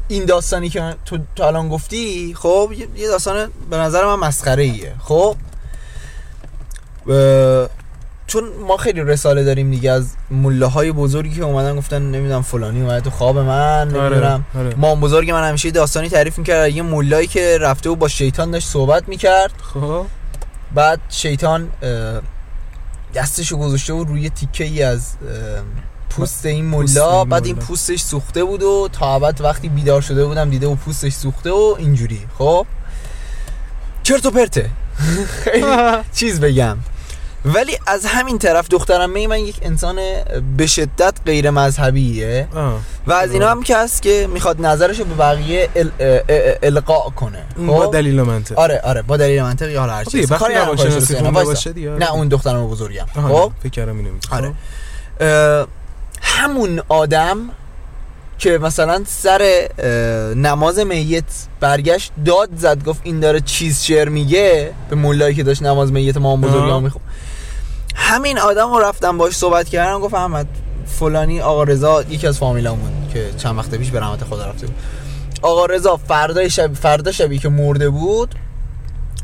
این داستانی که تو, تو الان گفتی خب یه- داستان به نظر من مسخره ایه خب چون ما خیلی رساله داریم دیگه از مله های بزرگی که اومدن گفتن نمی‌دونم فلانی اومد تو خواب من نمی‌دونم آره. آره مام بزرگ من همیشه داستانی تعریف می‌کرد. یه مولایی که رفته و با شیطان داشت صحبت می‌کرد. خب. بعد شیطان دستشو گذاشته و روی تیکه ای از پوست این این بعد این. پوستش سوخته بود و تا ابد وقتی بیدار شده بودم دیده و پوستش سوخته و اینجوری. خب؟ چرت و پرته. خیلی چیز بگم. ولی از همین طرف دخترم می من یک انسان به شدت غیر مذهبیه. و از اینا هم که هست که می‌خواد نظرشو به بقیه ال... القاء کنه. با خب؟ دلیل و منطق. آره آره با دلیل منطقی حالا هر خب چیز. کاری یا نه. اون دخترم بزرگم. خب؟ فکر کردم اینو آره. اه، همون آدم که مثلا سر نماز میت برگشت داد زد گفت این داره چیز شعر میگه به مولایی که داشت نماز میت ما آها. بزرگان میخون همین آدم رو رفتم باش صحبت کردم گفت احمد فلانی آقا رضا یکی از فامیلامون که چند وقت پیش به رحمت خدا رفته بود آقا رضا فردای شب فردا شبی که مرده بود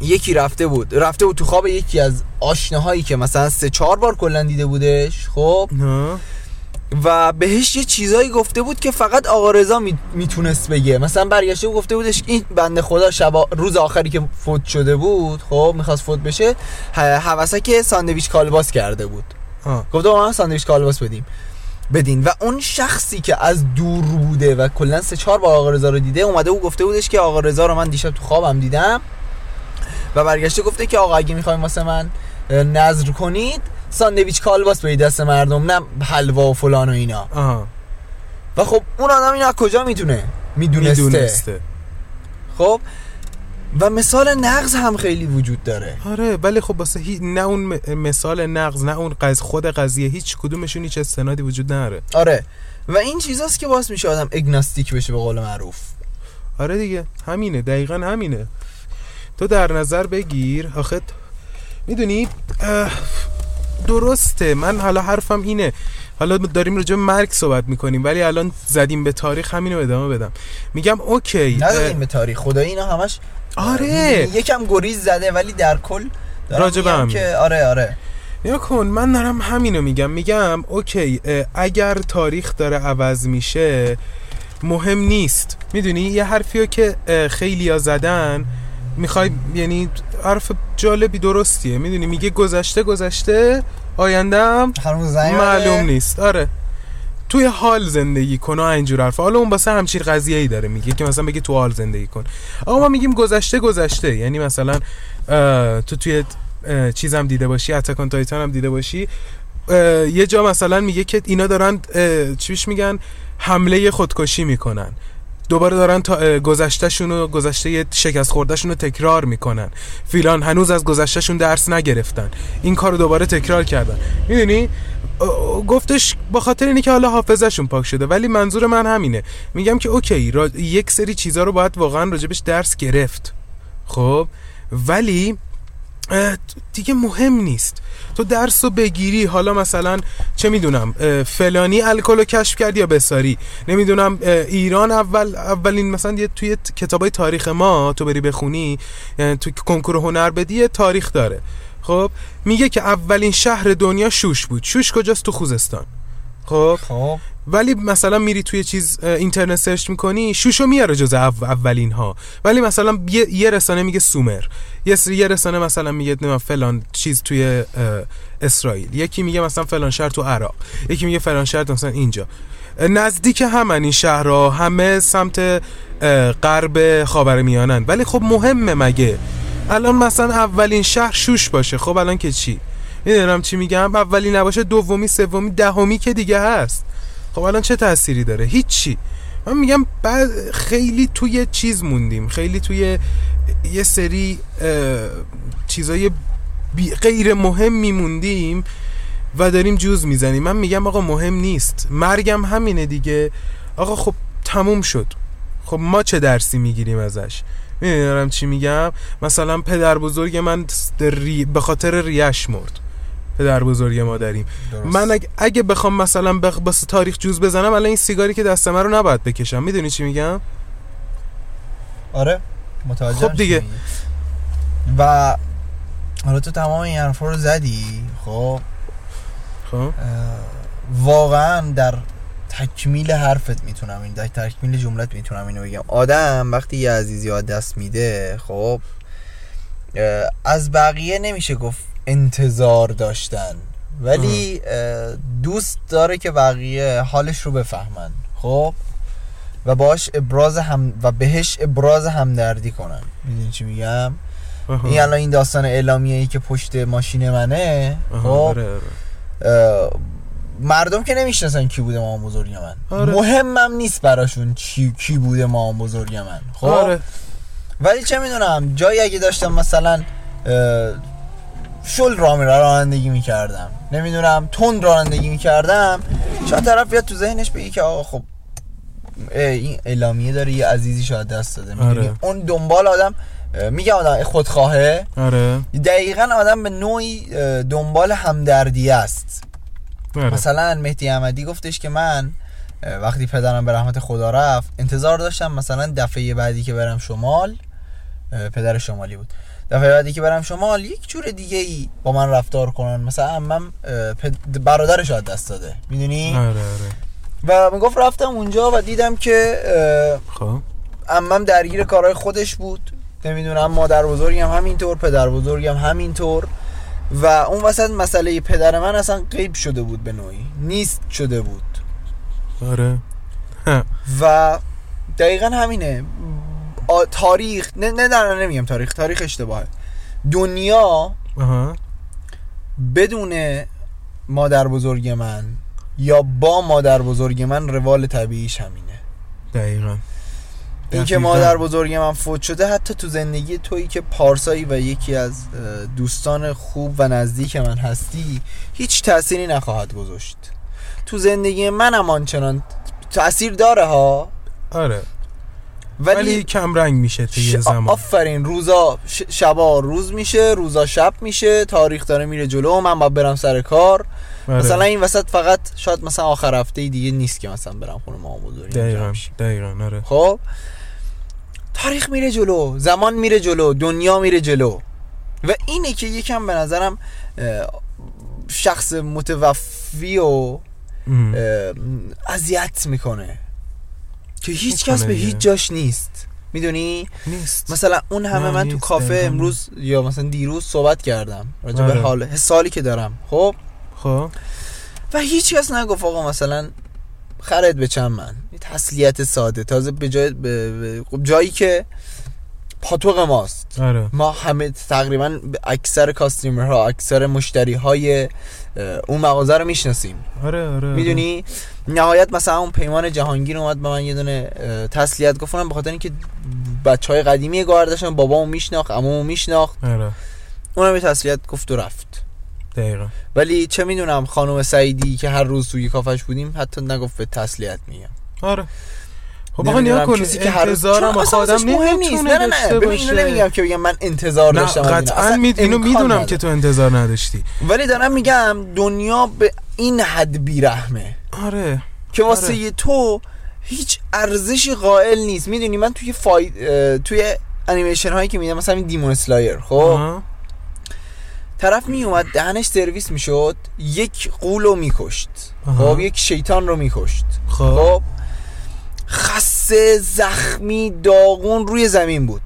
یکی رفته بود رفته بود تو خواب یکی از آشناهایی که مثلا سه چهار بار کلا دیده بودش خب. و بهش یه چیزایی گفته بود که فقط آقا رضا می- می‌تونست بگه. مثلا برگشته گفته بودش این بنده خدا شب روز آخری که فوت شده بود خب می‌خواست فوت بشه حوسک ساندویچ کالباس کرده بود. گفته با من ساندویچ کالباس بدیم. بدین. و اون شخصی که از دور بوده و کلا سه چهار بار آقا رضا رو دیده اومده و گفته بودش که آقا رضا رو من دیشب تو خوابم دیدم. و برگشته گفته که آقا اگه می‌خوایم واسه من نظر کنید ساندویچ کالباس بدید دست مردم نه حلوا و فلان و اینا. آها. و خب اون آدم اینو از کجا می‌دونه می‌دونسته. می‌دونسته. خب؟ و مثال نقض هم خیلی وجود داره. آره ولی خب واسه هی... نه اون م- مثال نقض نه اون قض خود قضیه هیچ کدومشون هیچ استنادی وجود نداره. آره. و این چیزاست که باعث میشه آدم اگناستیک بشه به قول معروف. آره دیگه. همینه. دقیقا همینه. تو در نظر بگیر. آخه می‌دونی؟ درسته. من حالا حرفم اینه. حالا داریم راجع به مرگ صحبت می‌کنیم ولی الان زدیم به تاریخ همینو ادامه بدم. میگم اوکی نداریم به تاریخ. خدایی اینا همش آره. یکم گریز زده ولی در کل راجع. که آره آره. یا کن من دارم همینو میگم. میگم اوکی اگر تاریخ داره عوض میشه مهم نیست. می‌دونی؟ یه حرفیو که خیلی ها زدن می‌خوای یعنی حرف جالبی درستیه. می‌دونی؟ میگه گذشته گذشته آیندهم معلوم نیست. آره. توی حال زندگی کن و اینجور حرف حالا اون واسه همچین قضیه ای داره میگه که مثلا بگی تو حال زندگی کن. اما ما میگیم گذشته گذشته. یعنی مثلا تو توی چیزم دیده باشی اتکان تایتان هم دیده باشی یه جا مثلا میگه که اینا دارن چیش میگن؟ حمله خودکشی می‌کنن. دوباره دارن تا گذشتهشون و گذشته شکست خوردهشون رو تکرار می‌کنن. فیلان هنوز از گذشتهشون درس نگرفتن. این کار رو دوباره تکرار کردن. می‌دونی؟ گفتش با خاطر اینه که حالا حافظشون پاک شده ولی منظور من همینه. میگم که اوکی یک سری چیزها رو باید واقعا راجبش درس گرفت. خب؟ ولی دیگه مهم نیست. تو درس رو بگیری حالا مثلا چه می‌دونم فلانی الکل رو کشف کرد یا بساری. نمی‌دونم ایران اول اولین مثلا یه توی کتابای تاریخ ما تو بری بخونی تو کنکور هنر بدی تاریخ داره. خب میگه که اولین شهر دنیا شوش بود. شوش کجاست تو خوزستان؟ خب خب. ولی مثلا میری توی چیز اینترنت سرچ می‌کنی شوشو میاره جز اولین ها ولی مثلا یه رسانه میگه سومر. یه یه رسانه مثلا میگه نه فلان چیز توی اسرائیل. یکی میگه مثلا فلان شهر تو عراق. یکی میگه فلان شهر مثلا اینجا. نزدیک همن این شهرها. همه سمت غرب خاورمیانن. ولی خب مهمه مگه. الان مثلا اولین شهر شوش باشه. خب الان که چی؟ می‌دونم چی میگم؟ اولی نباشه دومی سومی دهمی که دیگه هست. خب الان چه تأثیری داره؟ هیچی. من میگم بعد خیلی توی چیز موندیم. خیلی توی یه سری چیزای غیر مهم میموندیم و داریم جوز می‌زنیم. من میگم آقا مهم نیست. مرگم همینه دیگه. آقا خب تموم شد. خب ما چه درسی می‌گیریم ازش؟ می‌دونم چی میگم؟ مثلا پدر بزرگ من به خاطر ریش مرد. پدر بزرگ ما داریم من اگه, اگه بخوام مثلا بخ تاریخ جوز بزنم الان این سیگاری که دست من رو نباید بکشم. می‌دونی چی میگم؟ آره متوجه خب دیگه. و حالا تو تمام این حرفا رو زدی خب؟ خب. واقعا در تکمیل حرفت می‌تونم این در تکمیل جملت می‌تونم اینو بگم. آدم وقتی یه عزیزی ها دست میده خب از بقیه نمیشه گفت انتظار داشتن. ولی دوست داره که بقیه حالش رو بفهمن. خب؟ و باش ابراز هم و بهش ابراز همدردی کنن. می‌دونی چی میگم؟ این الان این داستان اعلامیه ای که پشت ماشین منه. خب؟ آره، آره. مردم که نمی‌شناسن کی بوده مامان بزرگ من. آره. مهمم نیست براشون کی, کی بوده مامان بزرگ من. خب؟ آره. ولی چه می‌دونم جایی اگه داشتم مثلا شل را رانندگی می‌کردم. نمی‌دونم تند رانندگی می‌کردم. شاید طرف بیاد تو ذهنش بگی که آقا خب این اعلامیه داره یه عزیزی شاید دست داده. آره. اون دنبال آدم میگه آدم خودخواهه. آره. دقیقا آدم به نوعی دنبال همدردی است. آره. مثلا مهدی احمدی گفتش که من وقتی پدرم به رحمت خدا رفت انتظار داشتم مثلا دفعه بعدی که برم شمال پدر شمالی بود. دفعه بعدی که برم شمال یک جور دیگه ای با من رفتار کنن. مثلا من برادرش دست داده. می‌دونی؟ آره آره. و می‌گفت رفتم اونجا و دیدم که خب. امم درگیر کارهای خودش بود. نمی‌دونم مادر بزرگم همینطور پدر بزرگم همینطور. و اون وسط مسئله پدر من اصلا قیب شده بود به نوعی. نیست شده بود. آره. و دقیقا همینه. تاریخ نه نه نمیگم تاریخ تاریخ اشتباهه. دنیا بدون مادر بزرگ من یا با مادر بزرگ من روال طبیعیش همینه. دقیقا. این که مادر بزرگ من فوت شده حتی تو زندگی تویی که پارسایی و یکی از دوستان خوب و نزدیک من هستی هیچ تأثیری نخواهد گذاشت. تو زندگی من هم آنچنان تأثیر داره ها؟ آره. ولی, ولی کم رنگ میشه تو یه زمان. آفرین روزا ش... شبا روز میشه روزا شب میشه تاریخ داره میره جلو من باید برم سر کار. آره. مثلا این وسط فقط شاید مثلا آخر هفته دیگه نیست که مثلا برم خونه بزرگم دقیقاً دقیقاً آره. خب؟ تاریخ میره جلو زمان میره جلو دنیا میره جلو. و اینه که یکم به نظرم شخص متوفی و اذیت می‌کنه. که هیچ کس به. هیچ جاش نیست. می‌دونی؟ نیست. مثلا اون همه من تو کافه. امروز یا مثلا دیروز صحبت کردم راجع به آره. حال حسالی که دارم خب؟ خب. و هیچ کس نگفت آقا مثلا خرد به چند من. تسلیت ساده. تازه به جای به- به- خب جایی که پاتوق ماست. آره. ما همه تقریبا اکثر کاستیمر ها اکثر مشتری های اون مغازه رو می‌شناسیم. آره آره آره. می‌دونی؟ نهایت مثلا اون پیمان جهانگیر اومد به من یه دونه تسلیت گفتم به خاطر اینکه بچه های قدیمی گار داشتن بابامو میشناخت عمومو میشناخت. آره. اونم یه تسلیت گفت و رفت. دقیقا. ولی چه می‌دونم خانم سعیدی که هر روز توی کافش بودیم حتی نگفت به تسلیت میگم. آره. خب آقا نیا کن کسی که انتظارم آخه آدم نیست نه نه ببین اینو. نمیگم که بگم من انتظار نه داشتم. قطعا می... اینو می‌دونم. که تو انتظار نداشتی ولی دارم میگم دنیا به این حد بیرحمه آره که واسه آره. تو هیچ ارزشی قائل نیست می‌دونی من توی فای... توی انیمیشن هایی که میدم مثلا این Demon Slayer خب. طرف میومد دهنش سرویس می‌شد یک غولو میکشت آها. خب یک شیطان رو میکشت خب خب خسته زخمی داغون روی زمین بود.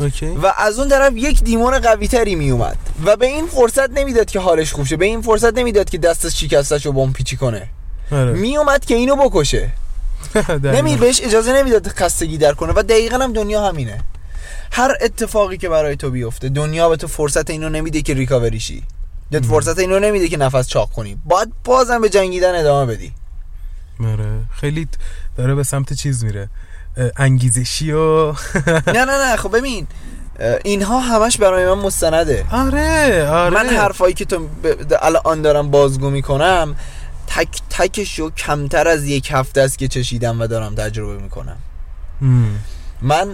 اوکی. و از اون طرف یک دیمون قوی تری می اومد و به این فرصت نمی‌داد که حالش خوب شه. به این فرصت نمی‌داد که دستش شکستش رو بمب پیچی کنه. آره. می اومد که اینو بکشه. نمی بهش اجازه نمی‌داد خستگی در کنه. و دقیقا هم دنیا همینه. هر اتفاقی که برای تو بیفته دنیا به تو فرصت اینو نمیده که ریکاوری شی. مم. فرصت اینو نمیده که نفس چاق کنی. باید بازم به جنگیدن ادامه بدی. آره. خیلی داره به سمت چیز میره. انگیزشی و نه نه نه خب ببین اینها همش برای من مستنده. آره آره. من حرفایی که تو ب- الان دارم بازگو می‌کنم تک تکش رو کمتر از یک هفته است که چشیدم و دارم تجربه می‌کنم. من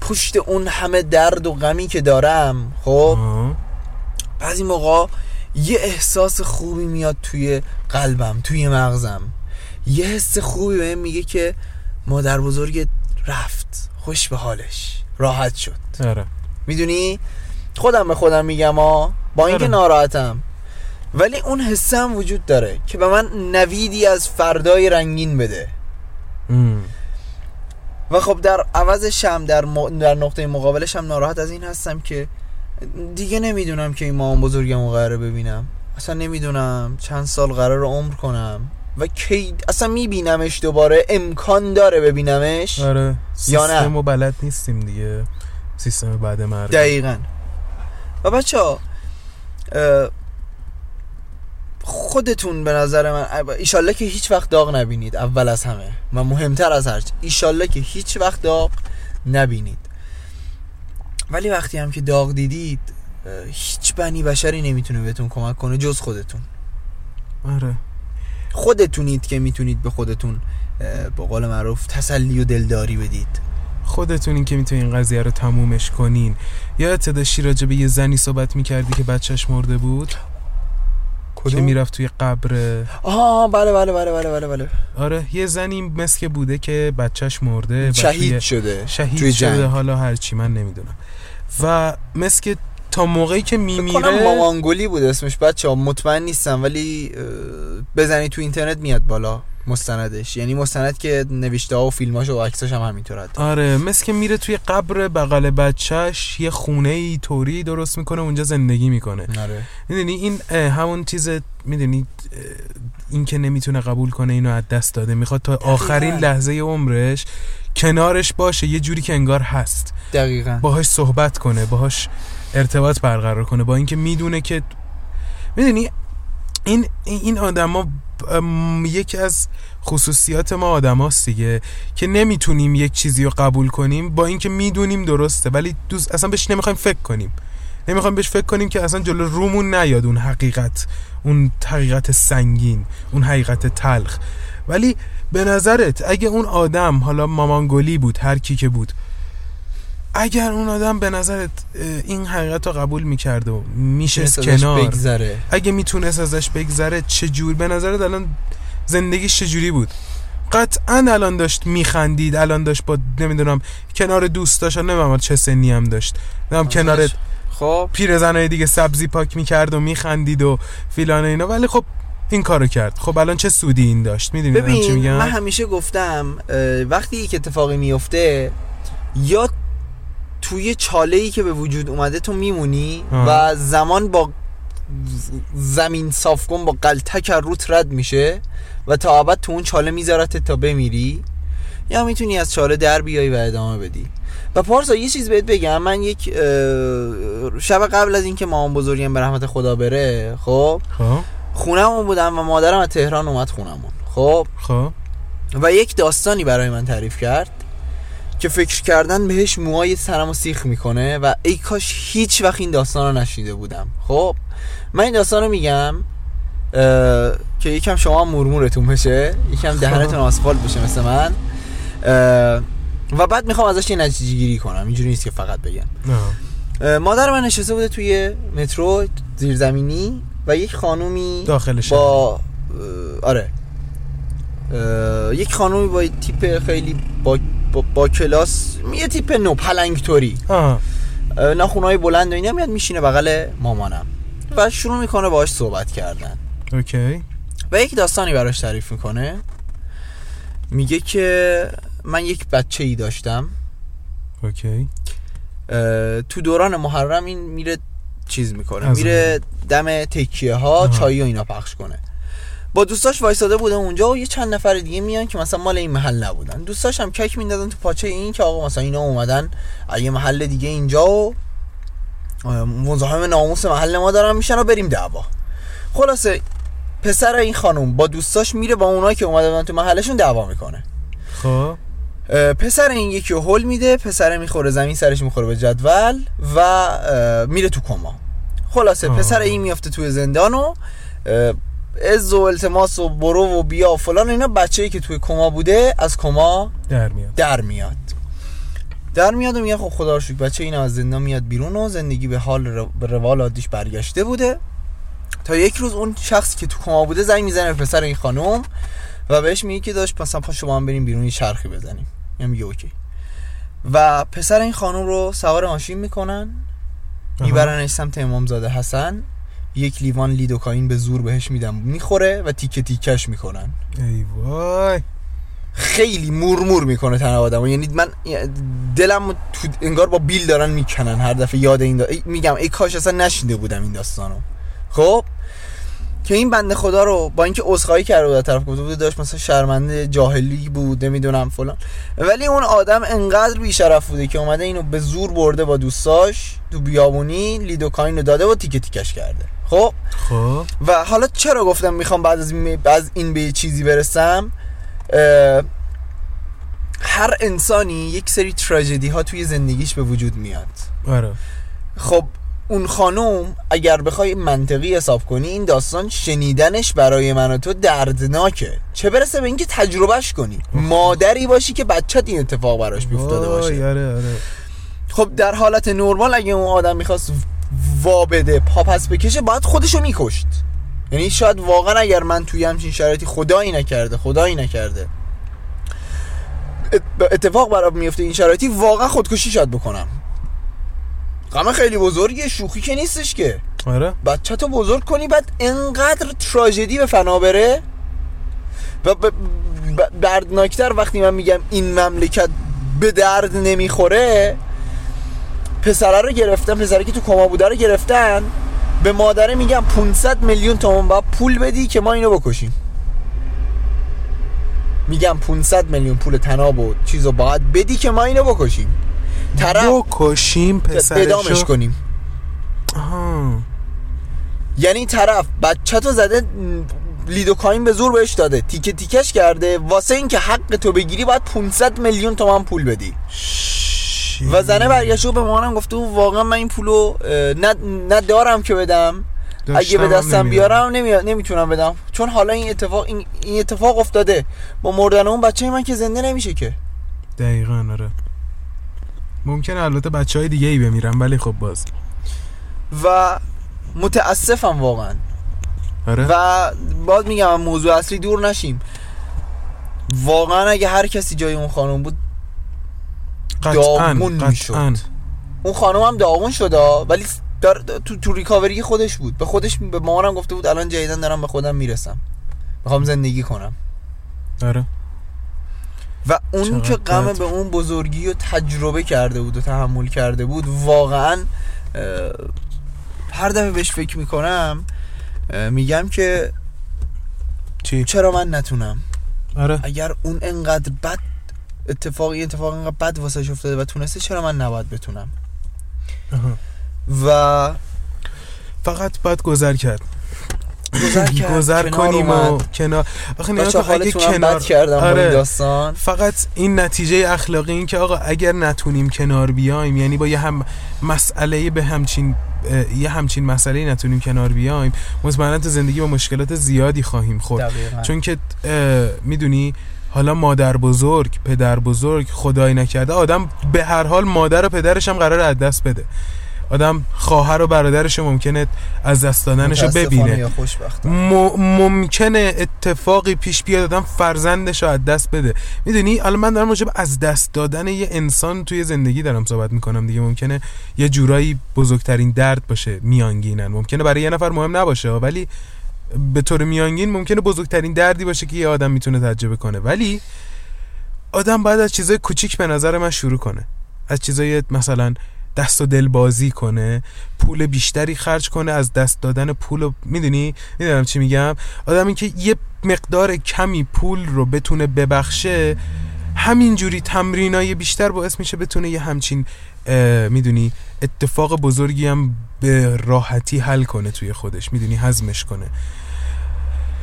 پشت اون همه درد و غمی که دارم خب. بعضی موقع یه احساس خوبی میاد توی قلبم توی مغزم. یه حس خوبی بهم میگه که مادر بزرگت رفت. خوش به حالش. راحت شد. آره. می‌دونی؟ خودم به خودم میگم ها با اینکه آره. ناراحتم. ولی اون حسم وجود داره که به من نویدی از فردای رنگین بده. مم. و خب در عوضش هم در, م... در نقطه مقابلش هم ناراحت از این هستم که دیگه نمی‌دونم که این مامان بزرگم رو قراره ببینم. اصلا نمی‌دونم چند سال قرار عمر کنم. و کی اصلا میبینمش دوباره؟ امکان داره ببینمش؟ آره. یا نه؟ سیستم بلد نیستیم دیگه. سیستم بعد مرگ. دقیقا. و بچه ها خودتون به نظر من ایشالله که هیچ وقت داغ نبینید اول از همه و مهمتر از هر چی. ایشالله که هیچ وقت داغ نبینید. ولی وقتی هم که داغ دیدید هیچ بنی بشری نمی‌تونه بهتون کمک کنه جز خودتون. آره. خودتونید که می‌تونید به خودتون به قول معروف تسلی و دلداری بدید. خودتونین که می‌تونین این قضیه رو تمومش کنین. یادت داشتی راجع به یه زنی صحبت می‌کردی که بچهش مرده بود؟ که می‌رفت توی قبر. آه بله بله بله بله بله بله. آره یه زنی مثل که بوده که بچهش مرده شهید شده شهید توی شده. حالا هرچی من نمی‌دونم. و مثل که تا موقعی که میمیره مامانگولی بود اسمش بچه ها مطمئن نیستم ولی بزنی تو اینترنت میاد بالا مستندش. یعنی مستند که نوشته ها و فیلماش و عکساش هم همینطور آره مثل که میره توی قبر بغل بچهش یه خونه ای طوری درست می‌کنه اونجا زندگی می‌کنه. آره. می‌دونی این همون چیز می‌دونی این که نمی‌تونه قبول کنه اینو از دست داده. می‌خواد تا آخرین لحظه عمرش کنارش باشه یه جوری که انگار هست. دقیقا. باهاش صحبت کنه باهاش ارتباط برقرار کنه با اینکه می‌دونه که می‌دونی این این آدما یکی از خصوصیات ما آدماست دیگه که نمی‌تونیم یک چیزی رو قبول کنیم با اینکه می‌دونیم درسته ولی دوست اصلا بهش نمی‌خوایم فکر کنیم. نمی‌خوایم بهش فکر کنیم که اصلا جلو رومون نیاد اون حقیقت اون حقیقت سنگین اون حقیقت تلخ. ولی به نظرت اگه اون آدم حالا مامانگولی بود هر کی که بود اگر اون آدم به نظرت این حقیقت رو قبول می‌کرد و میشست کنار بگذره. اگه می‌تونست ازش بگذره چجور؟ به نظرت الان زندگیش چجوری بود؟ قطعا الان داشت میخندید الان داشت با نمی‌دونم کنار دوستاش نمی‌دونم چه سنی هم داشت. نمی‌دونم کنار خب. پیرزنای دیگه سبزی پاک می‌کرد و میخندید و فیلان اینا. ولی خب این کارو کرد. خب الان چه سودی این داشت؟ می‌دونی من چی ببین میگم؟ من همیشه گفتم وقتی یک اتفاقی میفته یا توی چاله ای که به وجود اومده تو میمونی آه. و زمان با زمین صاف کن با قلتک روت رد میشه و تا ابد تو اون چاله میذارت تا بمیری یا می‌تونی از چاله در بیای و ادامه بدی. و پارسا یه چیز بهت بگم. من یک شب قبل از اینکه مامان بزرگم به رحمت خدا بره خب خب. خونمون بودم و مادرم از تهران اومد خونمون خب؟ خب. و یک داستانی برای من تعریف کرد که فکر کردن بهش موهای سرم رو سیخ می‌کنه و ای کاش هیچ وقت این داستان رو نشیده بودم. خب؟ من این داستان رو میگم که یکم شما مرمورتون بشه یکم دهنتون آسفالت بشه مثل من. و بعد می‌خوام ازش یه نتیجه گیری کنم. اینجوری نیست که فقط بگم. مادر من نشسته بوده توی مترو زیرزمینی. و یک خانومی داخل شهر. با آره. اه، یک خانومی با تیپ خیلی با, با, با کلاس یه تیپ نو پلنگتوری. ناخونهای بلند و اینا میاد میشینه بغل مامانم. و شروع می‌کنه باهاش صحبت کردن. اوکی. و یک داستانی براش تعریف می‌کنه. میگه که من یک بچه ای داشتم. اوکی. تو دوران محرم این میره چیز می‌کنه. میره دم تکیه ها. چایی و اینا پخش کنه. با دوستاش وایساده بوده اونجا و یه چند نفر دیگه میان که مثلا مال این محل نبودن. دوستاش هم کک میندازن تو پاچه این که آقا مثلا اینا اومدن از یه محل دیگه اینجا و مزاحم ناموس محل ما دارن میشن و بریم دعوا. خلاصه پسر این خانم با دوستاش میره با اونایی که اومده بودن تو محلشون دعوا می‌کنه. خب. پسر این یکی رو هل میده پسر می‌خوره زمین سرش می‌خوره به جدول و میره تو کما. خلاصه آه. پسر این میافته توی زندان و اه، عز و التماس و برو و بیا و فلان اینا بچه ای که توی کما بوده از کما در میاد. در میاد. در میاد و میگه خب خدا رو شکر بچه این از زندان میاد بیرون و زندگی به حال رو- به روال عادیش برگشته بوده. تا یک روز اون شخصی که تو کما بوده زنگ می‌زنه به پسر این خانم. و بهش میگه که داشت مثلا پا شما هم بریم بیرون یه چرخی بزنیم. یا میگه اوکی. و پسر این خانم رو سوار ماشین می‌کنن. میبرنش سمت امامزاده حسن. یک لیوان لیدوکاین به زور بهش میدن. می‌خوره و تیکه تیکش می‌کنن. ای وای. خیلی مورمور می‌کنه تن آدم یعنی من دلم تو انگار با بیل دارن می‌کنن. هر دفعه یاد این دا... ای- میگم ای کاش اصلا نشینده بودم این داستانو. خب؟ که این بنده خدا رو با اینکه عذرخواهی کرده بود طرف گفته بود داشت مثلا شرمنده جاهلی بود نمی‌دونم فلان. ولی اون آدم انقدر بیشرف بوده که اومده اینو به زور برده با دوستاش تو بیابونی لیدوکاین رو داده و تیکه تیکش کرده. خب؟ خب. و حالا چرا گفتم می‌خوام بعد از این, از این به چیزی برسم؟ هر انسانی یک سری تراژدی ها توی زندگیش به وجود میاد. آره. خب اون خانوم اگر بخوای منطقی حساب کنی این داستان شنیدنش برای من و تو دردناکه. چه برسه به اینکه تجربهش کنی. مادری باشی که بچت این اتفاق براش بیفتاده باشه. آره آره. خب در حالت نرمال اگه اون آدم می‌خواست وا بده پا پس بکشه باید خودشو میکشت. یعنی شاید واقعا اگر من توی همچین شرایطی خدایی نکرده خدایی نکرده ات- اتفاق برام میفته این شرایطی واقعا خودکشی شاید بکنم. غم خیلی بزرگیه شوخی که نیستش که. آره. بچه تو بزرگ کنی بعد انقدر تراژدی به فنا بره. و دردناکتر وقتی من میگم این مملکت به درد نمی‌خوره پسره رو گرفتن پسره که تو کما بوده رو گرفتن به مادره میگم 500 میلیون تومن باید پول بدی که ما اینو بکشیم. میگم 500 میلیون پول تناب و چیزو باید بدی که ما اینو بکشیم. طرف بکشیم پسرشو. کنیم. آها. یعنی طرف بچه تو زده لیدوکاین به زور بهش داده. تیکه تیکش کرده. واسه اینکه حق تو بگیری باید 500 میلیون تومن پول بدی. شی. و زنه برگشته و به مامانم گفته واقعا من این پولو اه، نه نه دارم که بدم. اگه به دستم. بیارم نمی... نمی‌تونم بدم. چون حالا این اتفاق این, این اتفاق افتاده. با مردن اون بچه من که زنده نمیشه که. دقیقا آره. ممکنه البته بچه های دیگه ای بمیرن ولی خب باز. و متاسفم واقعا. آره. و باز میگم از موضوع اصلی دور نشیم. واقعا اگه هر کسی جای اون خانم بود داغون می‌شد. اون خانم هم داغون شده ولی دار تو تو ریکاوری خودش بود. به خودش به مامانم گفته بود الان جدیدن دارم به خودم می‌رسم. می‌خوام زندگی کنم. آره. و اون که غم بد. به اون بزرگی و تجربه کرده بود و تحمل کرده بود واقعا هر دفعه بهش فکر می‌کنم میگم که چی؟ چرا من نتونم؟ آره. اگر اون انقدر بد اتفاقی اتفاق انقدر بد واسه افتاده و تونسته چرا من نباید بتونم؟ آها. و فقط باید گذر کرد. گذر کرد گذر کنار کنیم و. کنار آخه بچه کن، اگه کنار کردم آره. داستان فقط این نتیجه اخلاقی این که آقا اگر نتونیم کنار بیایم یعنی با یه هم مسئله به همچین یه همچین مسئله نتونیم کنار بیایم مطمئنا تو زندگی با مشکلات زیادی خواهیم خورد. چون که می‌دونی حالا مادر بزرگ پدر بزرگ خدای نکرده آدم به هر حال مادر و پدرش هم قرار از دست بده آدم خواهر و برادرش ممکنه از دست دادنش رو ببینه. م- ممکنه اتفاقی پیش بیاد آدم فرزندش رو از دست بده. می‌دونی؟ الان من دارم راجع به از دست دادن یه انسان توی زندگی دارم صحبت می‌کنم دیگه. ممکنه یه جورایی بزرگترین درد باشه میانگینن. ممکنه برای یه نفر مهم نباشه ولی به طور میانگین ممکنه بزرگترین دردی باشه که یه آدم می‌تونه تجربه کنه. ولی آدم باید از چیزای کوچیک به نظر من شروع کنه. از چیزای مثلا دست و دل بازی کنه پول بیشتری خرج کنه از دست دادن پول رو می‌دونی؟ می‌دونم چی میگم؟ آدمی که یه مقدار کمی پول رو بتونه ببخشه همینجوری تمرینای بیشتر باعث میشه بتونه یه همچین می‌دونی؟ اتفاق بزرگی هم به راحتی حل کنه توی خودش می‌دونی؟ هضمش کنه.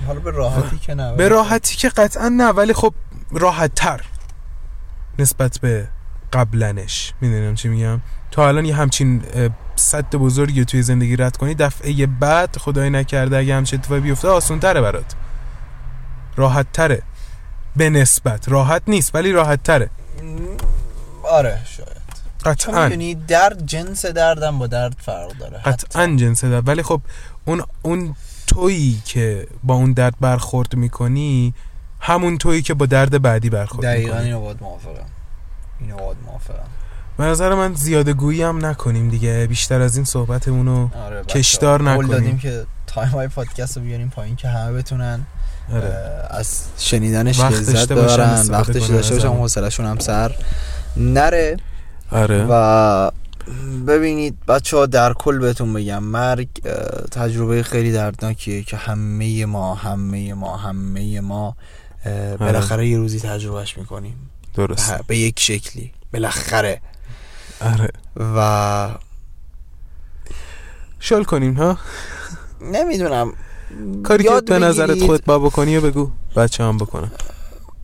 حالا به راحتی که نه به راحتی که قطعا نه ولی خب راحت تر نسبت به قبلنش. می‌دونم چی میگم؟ تا الان یه همچین سد بزرگی توی زندگی رد کنی دفعه بعد خدای نکرده اگه همچین اتفاقی بیفته آسون تره برات. راحت تره به نسبت. راحت نیست ولی راحت تره آره شاید. قطعا. می‌دونی درد جنس دردم با درد فرق داره. قطعا جنس درد. ولی خب اون اون تویی که با اون درد برخورد می‌کنی همون تویی که با درد بعدی برخورد دقیقا می‌کنی. اینو باید موافقم. اینو باید موافقم به نظر من زیاده گویی هم نکنیم دیگه بیشتر از این صحبتمون رو آره کشدار نکنیم. دادیم که تایم های پادکست رو بیاریم پایین که همه بتونن آره. از شنیدنش لذت استفاده وقتش داشته باشن. حوصله‌شون هم سر نره آره و ببینید بچه ها در کل بهتون بگم مرگ تجربه خیلی دردناکیه که همه ما همه ما همه ما اه، بالاخره یه روزی تجربهش می‌کنیم درست به یک شکلی. بالاخره. آره. و شل کنیم ها؟ نمی‌دونم. کاری که به نظرت. خودت با بکنی و بگو بچه هم بکنن.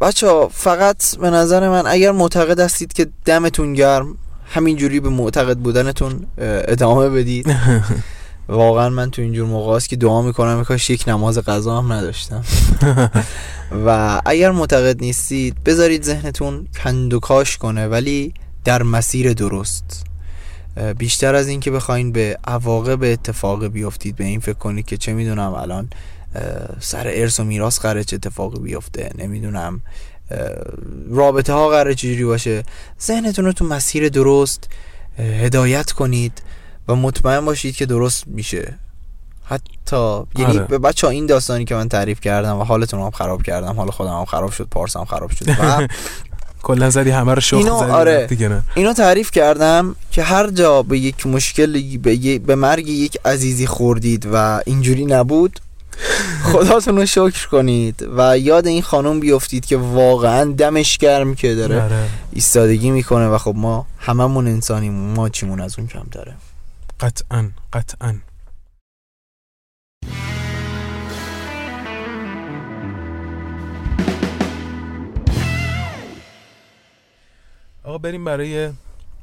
بچه ها فقط به نظر من اگر معتقد هستید که دمتون گرم همینجوری به معتقد بودنتون ادامه بدید. واقعا من تو اینجور موقع است که دعا می‌کنم کاش یک نماز قضا هم نداشتم. و اگر معتقد نیستید بذارید ذهنتون کند و کاش کنه ولی در مسیر درست. بیشتر از این که بخواین به عواقب اتفاق بیفتید به این فکر کنید که چه می‌دونم الان سر ارث و میراث قراره چه اتفاقی بیفته نمی‌دونم رابطه ها قراره چجوری باشه. ذهنتون رو تو مسیر درست هدایت کنید. و مطمئن باشید که درست میشه حتی یعنی آره. به بچه این داستانی که من تعریف کردم و حالتون هم خراب کردم حال خودم هم خراب شد پارسم خراب شد و کلا زدی همه رو شخ اینو زدی آره. دیگه نه اینو تعریف کردم که هر جا به یک مشکل به, به مرگ یک عزیزی خوردید و اینجوری نبود خداتون رو شکر کنید و یاد این خانم بیفتید که واقعا دمش گرم که داره آره. ایستادگی می‌کنه و خب ما هممون انسانیم ما چیمون از اون کمتره قطعا قطعا. آقا بریم برای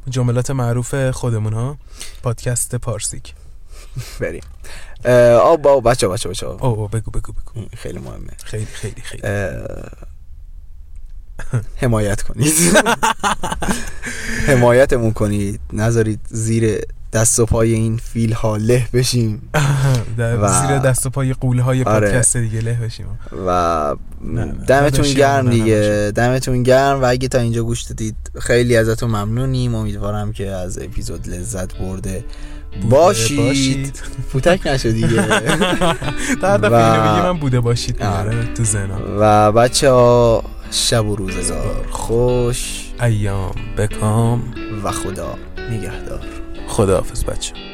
جملات معروف خودمون ها. پادکست پارسیک. بریم. آب با بچه بچه بچه او بگو بگو بگو. خیلی مهمه. خیلی خیلی خیلی. حمایت کنید. حمایتمون کنید. نذارید زیر دست و پای این فیل ها له بشیم. در و- زیر دست و پای قوله های آره. پادکست دیگه له بشیم. و. دمتون گرم دیگه. دمتون گرم و اگه تا اینجا گوش دادید خیلی ازتون ممنونیم. امیدوارم که از اپیزود لذت برده باشید. باشید. فوتک نشد دیگه. در دفعه و- من بوده باشید. آره. تو زنا و بچه ها شب و روزگار خوش. ایام بکام. و خدا نگهدار. خداحافظ بچه.